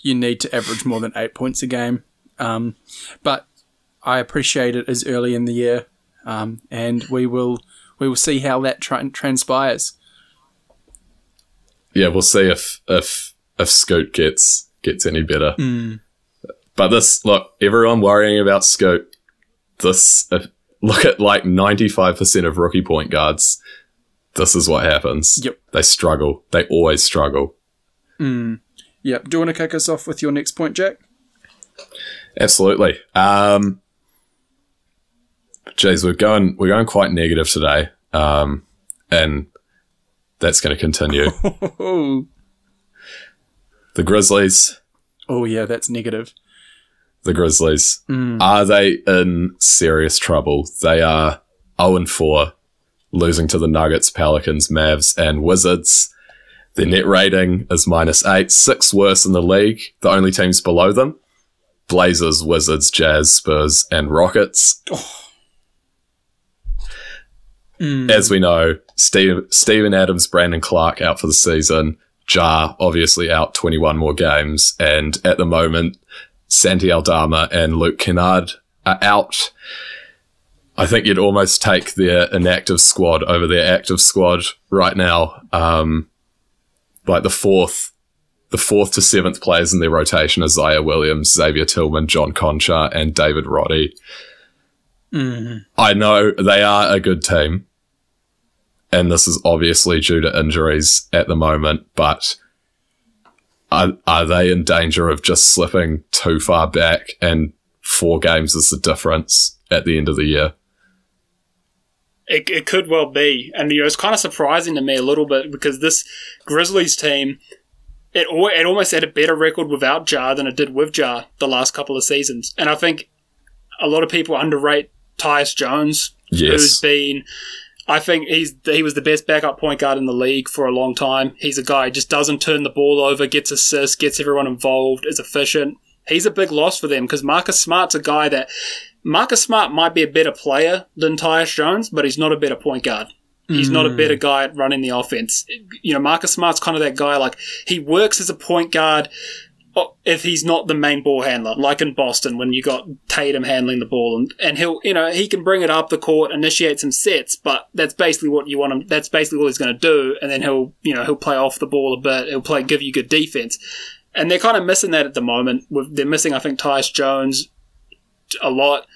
you need to average more than eight points a game. Um, but I appreciate it as early in the year, um, and we will we will see how that tra- transpires. Yeah, we'll see if if if Scoot gets gets any better. Mm. But this look, everyone worrying about Scoot. This uh, look at like ninety five percent of rookie point guards. This is what happens. Yep, they struggle. They always struggle. Mm. Yep. Do you want to kick us off with your next point, Jack? Absolutely. Um, geez, we're going we're going quite negative today, um, and that's going to continue. the Grizzlies. Oh yeah, that's negative. The Grizzlies mm. are they in serious trouble? They are zero and four, losing to the Nuggets, Pelicans, Mavs, and Wizards. Their net rating is minus eight, six worse in the league. The only teams below them Blazers, Wizards, Jazz, Spurs, and Rockets. Oh. Mm. As we know, Steve, Steven Adams, Brandon Clarke out for the season. Ja obviously out 21 more games. And at the moment, Santi Aldama and Luke Kennard are out. I think you'd almost take their inactive squad over their active squad right now. Um, like the fourth, the fourth to seventh players in their rotation are Ziaire Williams, Xavier Tillman, John Konchar, and David Roddy. Mm. I know they are a good team, and this is obviously due to injuries at the moment, but are, are they in danger of just slipping too far back and four games is the difference at the end of the year? It, it could well be, and you know it's kind of surprising to me a little bit because this Grizzlies team, it it almost had a better record without Ja than it did with Ja the last couple of seasons, and I think a lot of people underrate Tyus Jones, yes. who's been. I think he's he was the best backup point guard in the league for a long time. He's a guy who just doesn't turn the ball over, gets assists, gets everyone involved, is efficient. He's a big loss for them because Marcus Smart's a guy that Marcus Smart might be a better player than Tyus Jones, but he's not a better point guard. He's mm. not a hmm. better guy at running the offense. You know, Marcus Smart's kind of that guy, like, he works as a point guard oh, if he's not the main ball handler, like in Boston when you got Tatum handling the ball, and, and he'll, you know, he can bring it up the court, initiate some sets, but that's basically what you want him. That's basically all he's going to do, and then he'll, you know, he'll play off the ball a bit. He'll play, give you good defense, and they're kind of missing that at the moment. They're missing, I think, Tyus Jones a lot.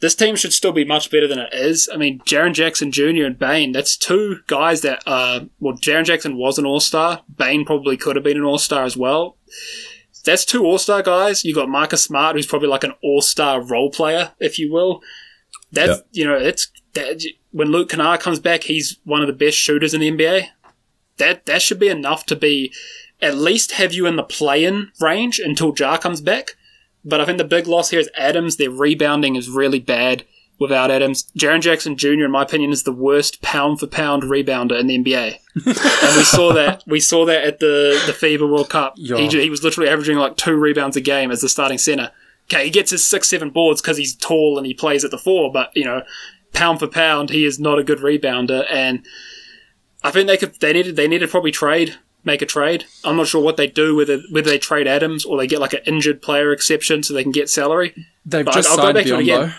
This team should still be much better than it is. I mean, Jaren Jackson Jr. and Bane, that's two guys that, uh, well, Jaren Jackson was an all star. Bane probably could have been an all star as well that's two All Star guys. You've got Marcus Smart, who's probably like an All Star role player, if you will. That's yep. you know, it's that, when Luke Kennard comes back, he's one of the best shooters in the NBA. That that should be enough to be at least have you in the play-in range until Ja comes back. But I think the big loss here is Adams. Their rebounding is really bad without Adams. Jaren Jackson Jr., in my opinion, is the worst pound for pound rebounder in the NBA, and we saw that we saw that at the the FIBA World Cup. He, he, was literally averaging like two rebounds a game as the starting center. Okay, he gets his six seven boards because he's tall and he plays at the four, but you know, pound for pound, he is not a good rebounder. And I think they could they needed they needed probably trade make a trade. I'm not sure what they do whether whether they trade Adams or they get like an injured player exception so they can get salary. They've but just I'll, I'll signed Biyombo.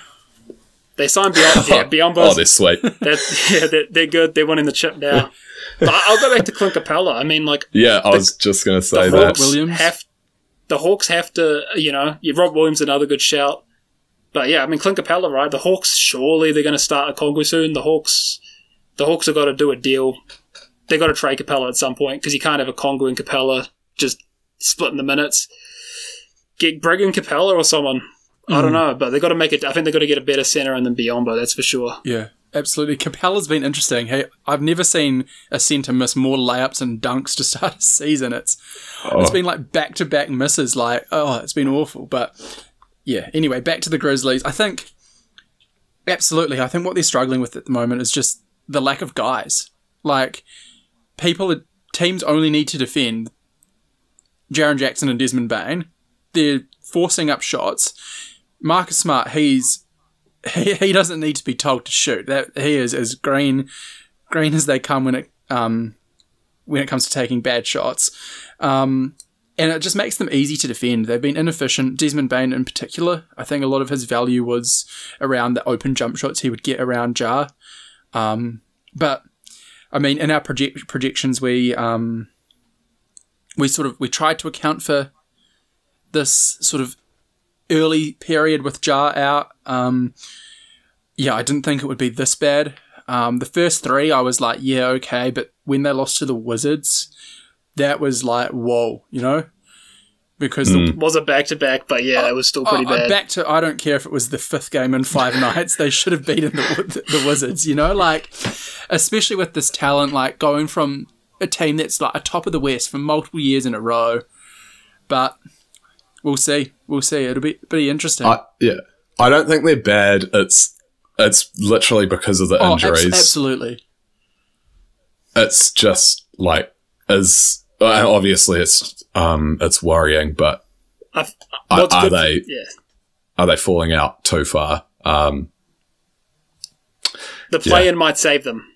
They signed Beyond. Yeah, Beyond Oh, they're sweet. They're, yeah, they're, they're good. They're winning the chip now. but I'll go back to Clint Capela. I mean, like, yeah, I the, was just going to say that. Williams have the Hawks have to, you know, Rob Williams another good shout. But yeah, I mean, Clint Capela, right? The Hawks surely they're going to start Okongwu soon. The Hawks, the Hawks have got to do a deal. They got to trade Capela at some point because you can't have Okongwu and Capela just splitting the minutes. Get Brigham Capela or someone. I don't hmm. know, but they've got to make it. I think they've got to get a better center than Biyombo, that's for sure. Yeah, absolutely. Capela's been interesting. Hey, I've never seen a center miss more layups and dunks to start a season. It's oh. it's been like back to back misses. Like oh, it's been awful. But yeah. Anyway, back to the Grizzlies. I think absolutely. I think what they're struggling with at the moment is just the lack of guys. Like people, teams only need to defend Jaren Jackson and Desmond Bane. They're forcing up shots Marcus Smart, he's he, he doesn't need to be told to shoot. That he is as green green as they come when it um when it comes to taking bad shots. Um, and it just makes them easy to defend. They've been inefficient. Desmond Bane, in particular, I think a lot of his value was around the open jump shots he would get around Ja. Um, but I mean, in our project projections, we um, we sort of we tried to account for this sort of early period with Ja out, um, yeah, I didn't think it would be this bad. Um, the first three, I was like, yeah, okay, but when they lost to the Wizards, that was like, whoa, you know, because mm. the, was a back to back, but yeah, it was still pretty bad. Back to, I don't care if it was the fifth game in five nights, they should have beaten the, the Wizards, you know, like, especially with this talent, like going from a team that's like a top of the West for multiple years in a row, but we'll see. We'll see. It'll be pretty interesting. I, yeah, I don't think they're bad. It's it's literally because of the oh, injuries. Ab- absolutely. It's just like as obviously it's um it's worrying, but are, are they yeah. are they falling out too far? Um, the play-in yeah. might save them.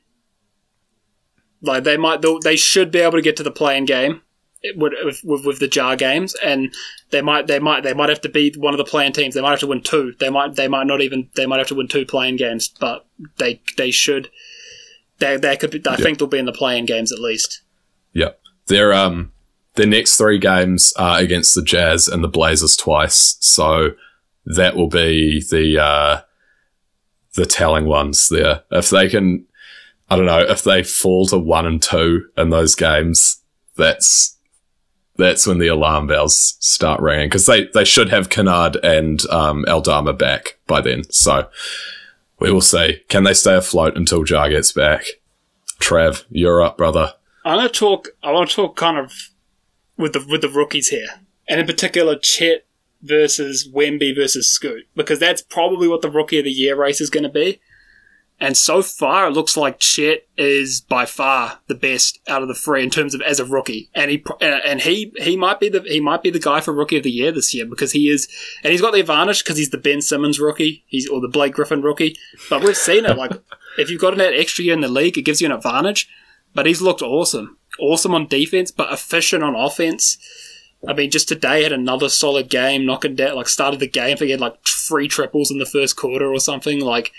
Like they might, they should be able to get to the play-in game with, with, with the Ja games, and they might they might they might have to be one of the play-in teams. They might have to win two. They might they might not even they might have to win two play-in games, but they they should. They they could. Be, I think they'll be in the play-in games at least. Yep, their um their next three games are against the Jazz and the Blazers twice, so that will be the uh, the telling ones there. If they can, I don't know, if they fall to one and two in those games, that's that's when the alarm bells start ringing because they, they should have Kennard and um, Aldama back by then. So we will see. Can they stay afloat until Ja gets back? Trav, you're up, brother. I'm gonna talk. I want to talk kind of with the with the rookies here, and in particular Chet versus Wemby versus Scoot, because that's probably what the rookie of the year race is going to be. And so far, it looks like Chet is by far the best out of the three in terms of as a rookie. And he uh, and he he might be the he might be the guy for rookie of the year this year because he is, and he's got the advantage because he's the Ben Simmons rookie, he's or the Blake Griffin rookie. But we've seen it like if you've got an extra year in the league, it gives you an advantage. But he's looked awesome, awesome on defense, but efficient on offense. I mean, just today had another solid game, knocking down, like, started the game. I think he had like three triples in the first quarter or something. Like,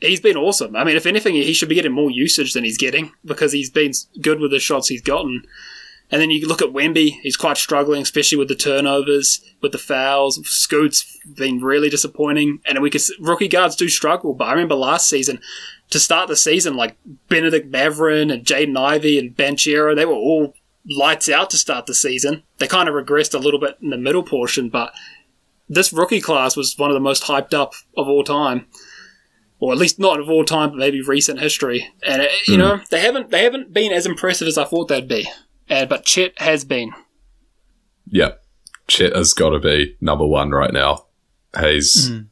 he's been awesome. I mean, if anything, he should be getting more usage than he's getting because he's been good with the shots he's gotten. And then you look at Wemby, he's quite struggling, especially with the turnovers, with the fouls. Scoot's been really disappointing. And we could rookie guards do struggle, but I remember last season, to start the season, like Bennedict Mathurin and Jaden Ivey and Banchero, they were all lights out to start the season. They kind of regressed a little bit in the middle portion, but this rookie class was one of the most hyped up of all time. Or at least not of all time, but maybe recent history. And it, you mm. know, they haven't they haven't been as impressive as I thought they'd be. Uh, but Chet has been. Yeah, Chet has got to be number one right now. He's mm.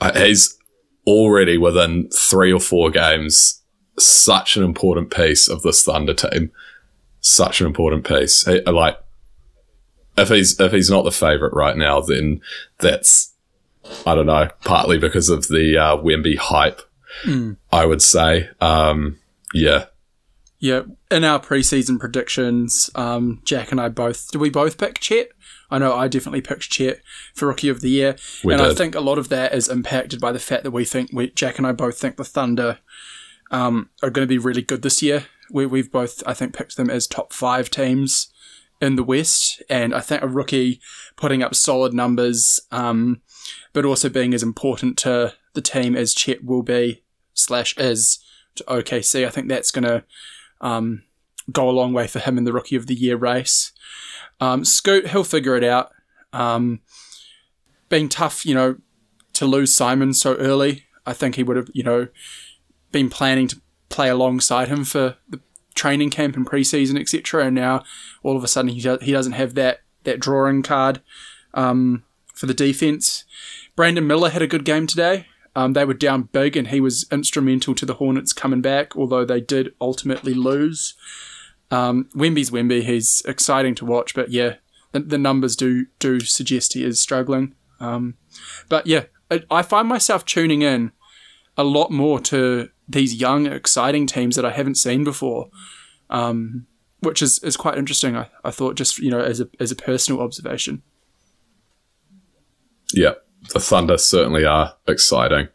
uh, he's already within three or four games such an important piece of this Thunder team. Such an important piece. He, like if he's if he's not the favorite right now, then that's I don't know. Partly because of the uh, Wemby hype, mm. I would say. Um, yeah, yeah, in our preseason predictions, um, Jack and I both did we both pick Chet? I know I definitely picked Chet for Rookie of the Year, we and did. I think a lot of that is impacted by the fact that we think we Jack and I both think the Thunder um, are going to be really good this year. We, we've both I think picked them as top five teams in the West, and I think a rookie putting up solid numbers, um, but also being as important to the team as Chet will be slash is to OKC. I think that's going to um, go a long way for him in the Rookie of the Year race. Um, Scoot, he'll figure it out. Um, being tough, you know, to lose Simon so early, I think he would have, you know, been planning to play alongside him for the training camp and preseason, etc. And now all of a sudden he, do- he doesn't have that that drawing card um, for the defense. Brandon Miller had a good game today. Um, they were down big, and he was instrumental to the Hornets coming back, although they did ultimately lose. Um, Wemby's Wemby. He's exciting to watch, but yeah, the, the numbers do do suggest he is struggling. Um, but yeah, I, I find myself tuning in a lot more to these young, exciting teams that I haven't seen before, um, which is, is quite interesting. I, I thought just you know as a as a personal observation. Yeah, the Thunder certainly are exciting,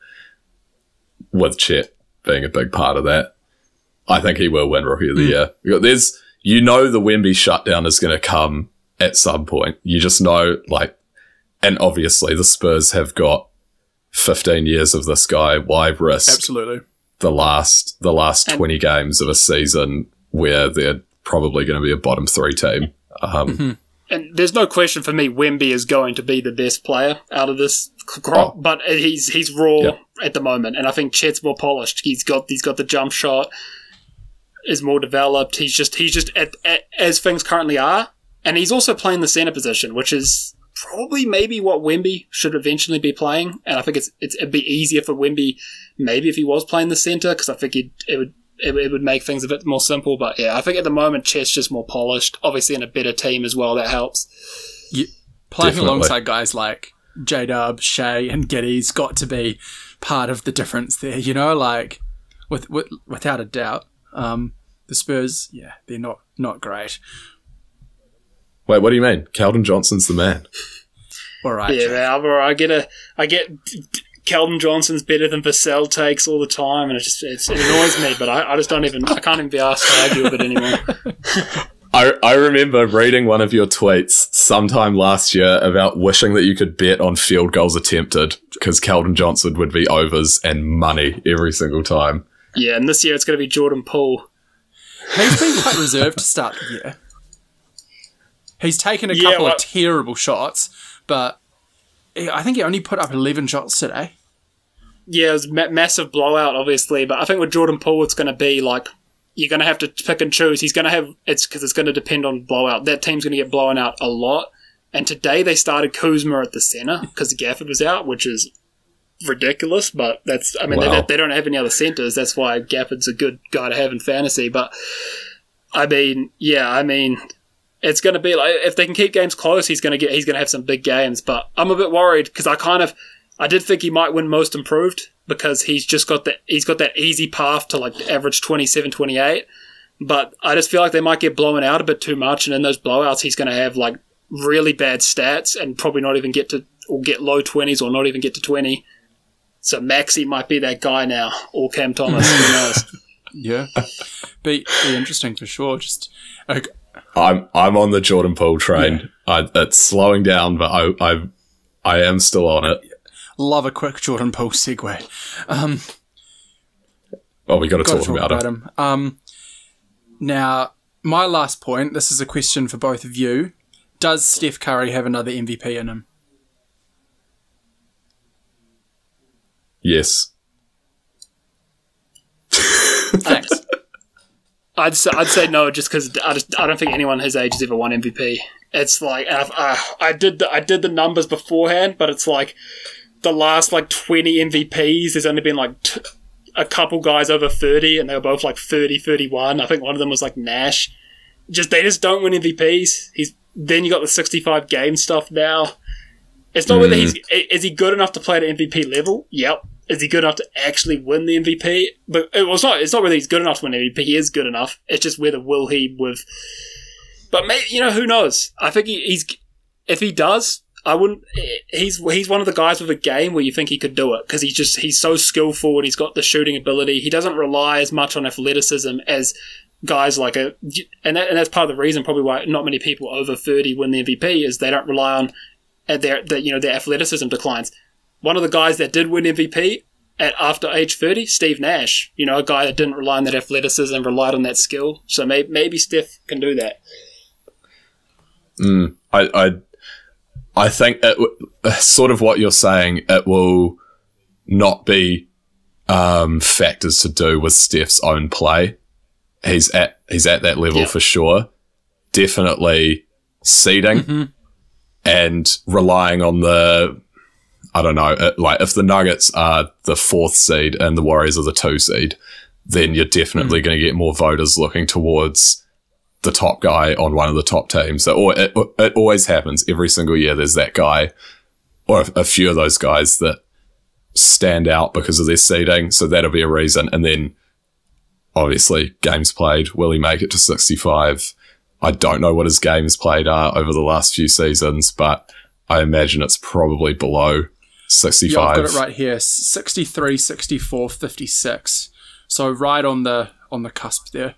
with Chet being a big part of that. I think he will win Rookie of the mm. Year. There's, you know, the Wemby shutdown is going to come at some point. You just know, like, and obviously the Spurs have got 15 years of this guy. Why risk absolutely the last the last and 20 games of a season where they're probably going to be a bottom three team? Um, mm-hmm and there's no question for me, Wemby is going to be the best player out of this crop, oh. but he's he's raw at the moment, and I think Chet's more polished. He's got he's got the jump shot, is more developed. He's just he's just at, at, as things currently are, and he's also playing the center position, which is probably maybe what Wemby should eventually be playing. And I think it's, it's it'd be easier for Wemby maybe if he was playing the center because I think it would it, it, would make things a bit more simple. But yeah, I think at the moment Chet's just more polished. Obviously, in a better team as well, that helps. You, playing Definitely. alongside guys like J Dub, Shai, and Giddey's got to be part of the difference there. You know, like with, with without a doubt, um, the Spurs, yeah, they're not not great. Wait, what do you mean? Keldon Johnson's the man. All right, yeah, man, I get a, I get Keldon Johnson's better than Vassell takes all the time, and it just it annoys me. But I, I just don't even I can't even be asked to argue with it anymore. I, I remember reading one of your tweets sometime last year about wishing that you could bet on field goals attempted because Keldon Johnson would be overs and money every single time. Yeah, and this year it's going to be Jordan Poole. He's been quite reserved to start the year. He's taken a yeah, couple well, of terrible shots, but I think he only put up 11 shots today yeah, it was ma- massive blowout, obviously. But I think with Jordan Poole, it's going to be like you're going to have to pick and choose. He's going to have it's because it's going to depend on blowout. That team's going to get blown out a lot. And today they started Kuzma at the center because Gafford was out, which is ridiculous. But that's I mean wow. they, they don't have any other centers. That's why Gafford's a good guy to have in fantasy. But I mean, yeah, I mean it's going to be like if they can keep games close, he's going to get he's going to have some big games. But I'm a bit worried because I kind of I did think he might win most improved because he's just got that he's got that easy path to like average 27 28 but I just feel like they might get blown out a bit too much and in those blowouts he's going to have like really bad stats and probably not even get to or get low twenties or not even get to twenty. So Maxey might be that guy now, or Cam Thomas. who knows? Yeah, be, be interesting for sure. Just okay. I'm I'm on the Jordan Poole train. I, it's slowing down, but I I I am still on it. love a quick Jordan Poole segue. Um, Oh, we got to Gotta talk, about, it. him. Um, now, my last point. This is a question for both of you. Does Steph Curry have another MVP in him? Yes. Thanks. I'd say, I'd say no, just because I, just, I don't think anyone his age has ever won MVP. It's like uh, I did the, I did the numbers beforehand, but it's like the last like twenty MVPs. There's only been like t- a couple guys over thirty, and they were both like 30, 31. I think one of them was like Nash. Just they just don't win MVPs. He's then you got the sixty-five game stuff now. It's not whether he's mm. is he good enough to play at MVP level. Yep. Is he good enough to actually win the MVP? But uh, it was not. It's not whether he's good enough to win MVP. He is good enough. It's just whether will he with. But maybe you know who knows. I think he, he's if he does, I wouldn't. Eh, he's he's one of the guys with a game where you think he could do it because he's just he's so skillful and he's got the shooting ability. He doesn't rely as much on athleticism as guys like a and that, and that's part of the reason probably why not many people over thirty win the MVP is they don't rely on at their that you know their athleticism declines. One of the guys that did win MVP at after age thirty, Steve Nash. You know, a guy that didn't rely on that athleticism, relied on that skill. So maybe maybe Steph can do that. I I I think it, w- sort of what you're saying. It will not be um, factors to do with Steph's own play. He's at he's at that level Yeah. for sure. Definitely seeding and relying on the I don't know, uh, like if the Nuggets are the fourth seed and the Warriors are the two seed, then you're definitely hmm. going to get more voters looking towards the top guy on one of the top teams. So it, it always happens every single year. There's that guy or a, a few of those guys that stand out because of their seeding. So that'll be a reason. And then obviously games played. Will he make it to 65? I don't know what his games played are over the last few seasons, but I imagine it's probably below 65. Yeah, I've got it right here. 63, 64, 56. So right on the on the cusp there.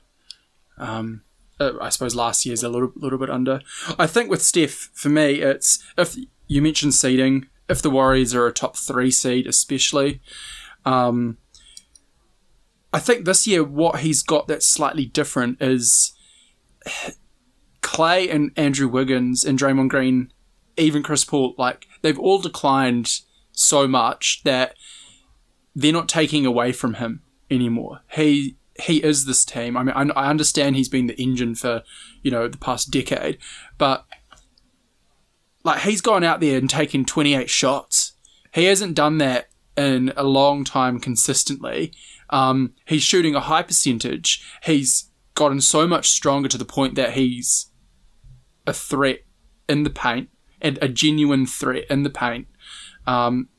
Um, uh, I suppose last year's a little little bit under. I think with Steph, for me, it's if you mentioned seeding, if the Warriors are a top three seed, especially, um, I think this year what he's got that's slightly different is Clay and Andrew Wiggins and Draymond Green, even Chris Paul, like they've all declined so much that they're not taking away from him anymore. He he is this team. I mean, I, I understand he's been the engine for you know the past decade, but like he's gone out there and taken 28 shots. He hasn't done that in a long time consistently. Um, he's shooting a high percentage. He's gotten so much stronger to the point that he's a threat in the paint and a genuine threat in the paint. Um,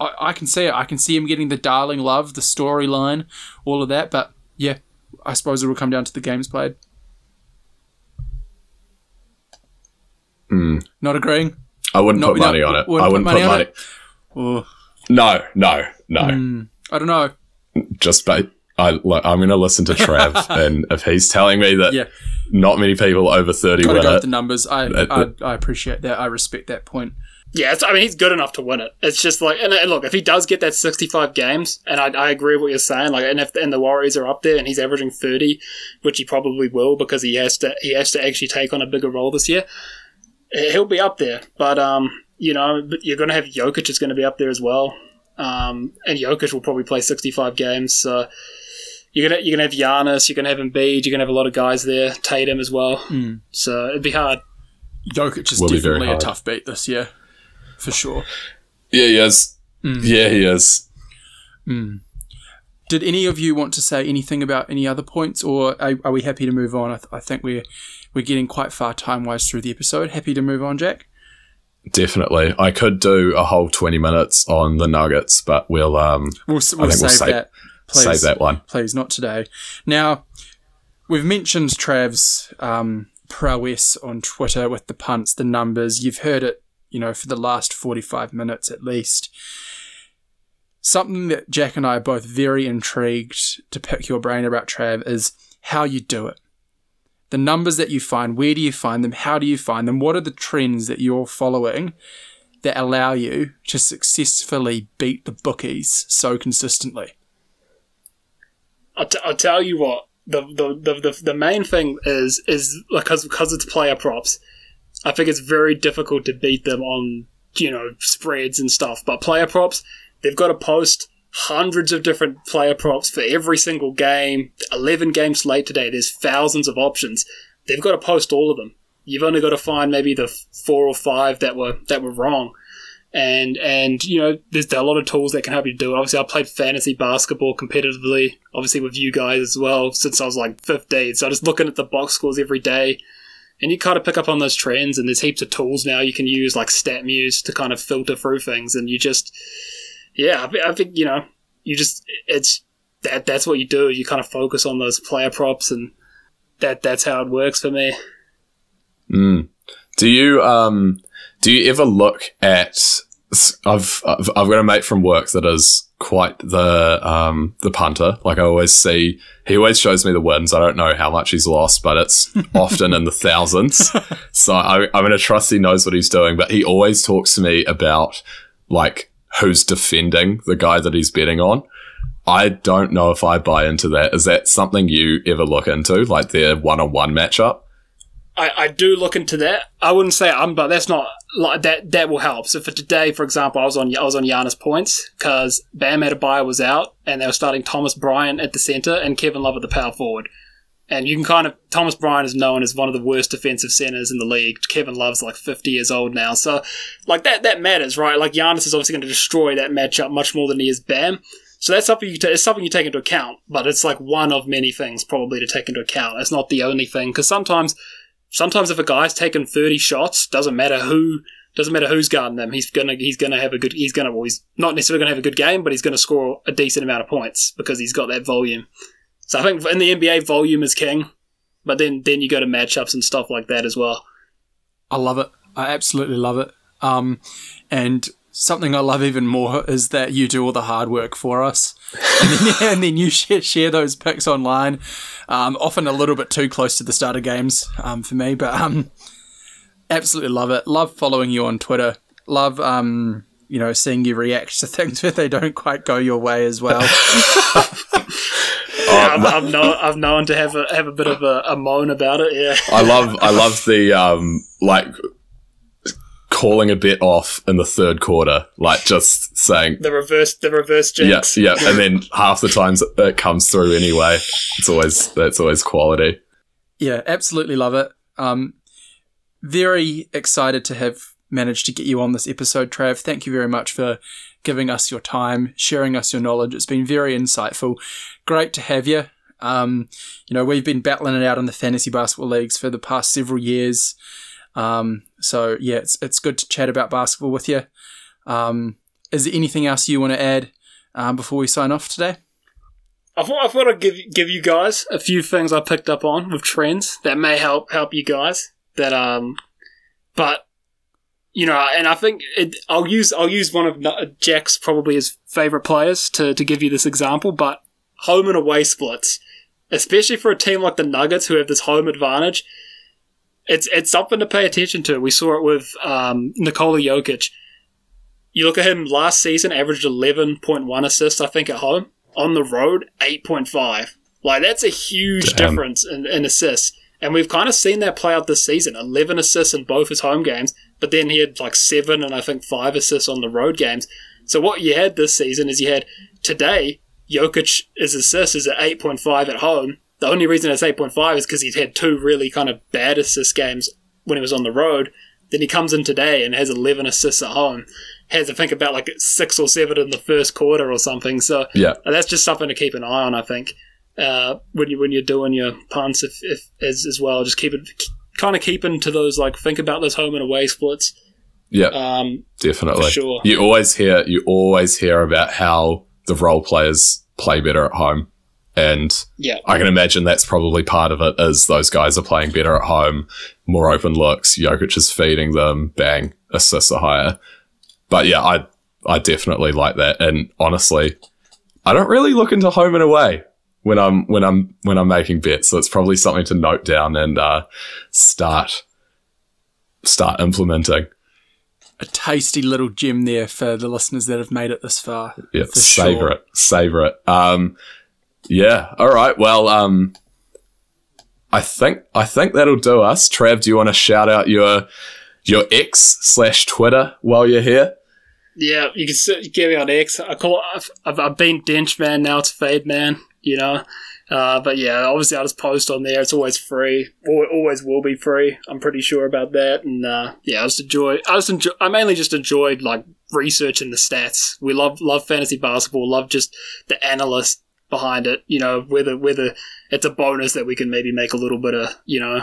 I, I can see it. I can see him getting the darling love, the storyline, all of that. But yeah, I suppose it will come down to the games played. Not agreeing. I wouldn't Not put money on it. wouldn't I put wouldn't money put on money. it? Oh, No, no, no. I don't know. Just ba- I, look, I'm going to listen to Trav, and if he's telling me that Yeah. not many people over 30 Got to win go it, with the numbers. I, Uh, I I appreciate that. I respect that point. Yeah, it's, I mean, he's good enough to win it. It's just like, and, and look, if he does get that 65 games, and I, I agree with what you're saying, like, and if and the Warriors are up there and he's averaging 30, which he probably will because he has to, he has to actually take on a bigger role this year. He'll be up there, but um, you know, but you're going to have Jokic is going to be up there as well, um, and Jokic will probably play 65 games. So you're gonna you're gonna have Giannis, you're gonna have Embiid, you're gonna have a lot of guys there, Tatum as well. So it'd be hard. Jokic is Will definitely a tough beat this year, for sure. yeah, he is. Mm. Yeah, he is. Did any of you want to say anything about any other points, or are, are we happy to move on? I, th- I think we're we're getting quite far time wise through the episode. Happy to move on, Jack. Definitely. I could do a whole 20 minutes on the Nuggets, but we'll um We'll, s- we'll think save we'll save- that. Please. save that one. please, not today. Now, we've mentioned Trav's um, prowess on Twitter with the punts, the numbers. You've heard it, you know, for the last 45 minutes at least. Something that Jack and I are both very intrigued to pick your brain about, Trav, is how you do it. The numbers that you find, where do you find them? How do you find them? What are the trends that you're following that allow you to successfully beat the bookies so consistently? I'll, t- I'll tell you what the, the the, the main thing is is because because it's player props. I think it's very difficult to beat them on you know spreads and stuff. But player props, they've got to post hundreds of different player props for every single game. Eleven game slate today. There's thousands of options. They've got to post all of them. You've only got to find maybe the four or five that were that were wrong and and you know there's a lot of tools that can help you do it. Obviously, I played fantasy basketball competitively, obviously with you guys as well since I was like 15. So just looking at the box scores every day, and you kind of pick up on those trends. And there's heaps of tools now you can use like StatMuse to kind of filter through things, and you just yeah, I, I think you know you just it's that that's what you do. You kind of focus on those player props, and that that's how it works for me. Mm. Do you um do you ever look at? I've I've, I've got a mate from work that is quite the um the punter. Like I always see, he always shows me the wins. I don't know how much he's lost, but it's often in the thousands. So I, I'm gonna trust he knows what he's doing. But he always talks to me about like who's defending the guy that he's betting on. I don't know if I buy into that. Is that something you ever look into, like their one-on-one matchup? I, I do look into that. I wouldn't say I'm, but that's not like that. That will help. So for today, for example, I was on I was on Giannis points because Bam Adebayo was out, and they were starting Thomas Bryant at the center and Kevin Love at the power forward. And you can kind of Thomas Bryant is known as one of the worst defensive centers in the league. Kevin Love's like 50 years old now, so like that that matters, right? Like Giannis is obviously going to destroy that matchup much more than he is Bam. So that's something you t- it's something you take into account, but it's like one of many things probably to take into account. It's not the only thing because sometimes sometimes if a guy's taken 30 shots, doesn't matter who doesn't matter who's guarding them. He's gonna he's gonna have a good he's gonna well, he's not necessarily gonna have a good game, but he's gonna score a decent amount of points because he's got that volume. So I think in the NBA, volume is king, but then then you go to matchups and stuff like that as well. I love it. I absolutely love it. Um, and something I love even more is that you do all the hard work for us, and then, and then you share, share, those picks online. Um, often a little bit too close to the start of games um, for me, but um, absolutely love it. Love following you on Twitter. Love um, you know seeing you react to things where they don't quite go your way as well. Yeah, I've, I've, known, I've known to have a have a bit of a, a moan about it. Yeah, I love I love the um like calling a bit off in the third quarter, like just saying the reverse, the reverse jinx. Yeah, yeah, and then half the times it comes through anyway. It's always that's always quality. Yeah, absolutely love it. Um, very excited to have managed to get you on this episode, Trav. Thank you very much for giving us your time, sharing us your knowledge. It's been very insightful. Great to have you. Um, you know, we've been battling it out in the fantasy basketball leagues for the past several years. Um, so yeah, it's it's good to chat about basketball with you. Um, is there anything else you want to add um, before we sign off today? I thought I thought I'd give give you guys a few things I picked up on with trends that may help help you guys. That um, but you know, and I think it, I'll use I'll use one of Jack's probably his favorite players to to give you this example. But home and away splits, especially for a team like the Nuggets who have this home advantage, it's it's something to pay attention to. We saw it with um, Nikola Jokic. You look at him last season, averaged eleven point one assists, I think, at home. On the road, eight point five. Like that's a huge Damn. difference in, in assists. And we've kind of seen that play out this season. Eleven assists in both his home games, but then he had like seven and I think five assists on the road games. So what you had this season is you had today Jokic his assist is at eight point five at home, the only reason it's 8.5 is because he's had two really kind of bad assist games when he was on the road. Then he comes in today and has 11 assists at home. Has, I think, about like six or seven in the first quarter or something. So yeah, that's just something to keep an eye on, I think. Uh, when you when you're doing your punts, if, if as as well, just keep it kind of keep into those like think about those home and away splits. Yeah, um, definitely. sure. You always hear you always hear about how the role players play better at home And Yeah. I can imagine that's probably part of it is those guys are playing better at home, more open looks, Jokic is feeding them, bang, assists are higher. But yeah, I I definitely like that. And honestly, I don't really look into home and away when I'm when I'm when I'm making bets. So it's probably something to note down and uh, start start implementing. A tasty little gem there for the listeners that have made it this far. Yeah, For savor sure. it, savor it. Um, yeah. All right. Well, um, I think I think that'll do us. Trav, do you want to shout out your your X slash Twitter while you're here? Yeah, you can get me on X. I call I've, I've, been Dench Man, now it's Fade Man, you know. Uh, but yeah, obviously I just post on there. It's always free. Al- Always will be free. I'm pretty sure about that. And uh, yeah, I just enjoy. I just enjoy. I mainly just enjoyed like researching the stats. We love love fantasy basketball. Love just the analyst behind it. You know, whether whether it's a bonus that we can maybe make a little bit of you know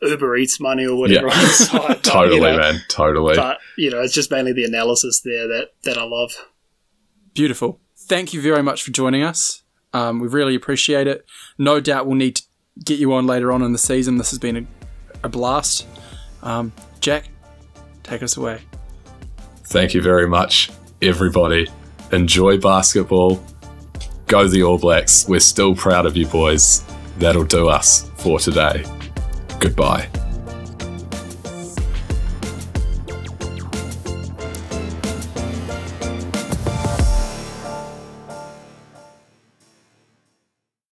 Uber Eats money or whatever Yeah. on the side. But, you Totally, know, man. Totally. but you know, it's just mainly the analysis there that that I love. Beautiful. Thank you very much for joining us. Um, we really appreciate it. No doubt we'll need to get you on later on in the season. This has been a, a blast. Um, Jack, take us away. Thank you very much, everybody. Enjoy basketball. Go the All Blacks. We're still proud of you, boys. That'll do us for today. Goodbye.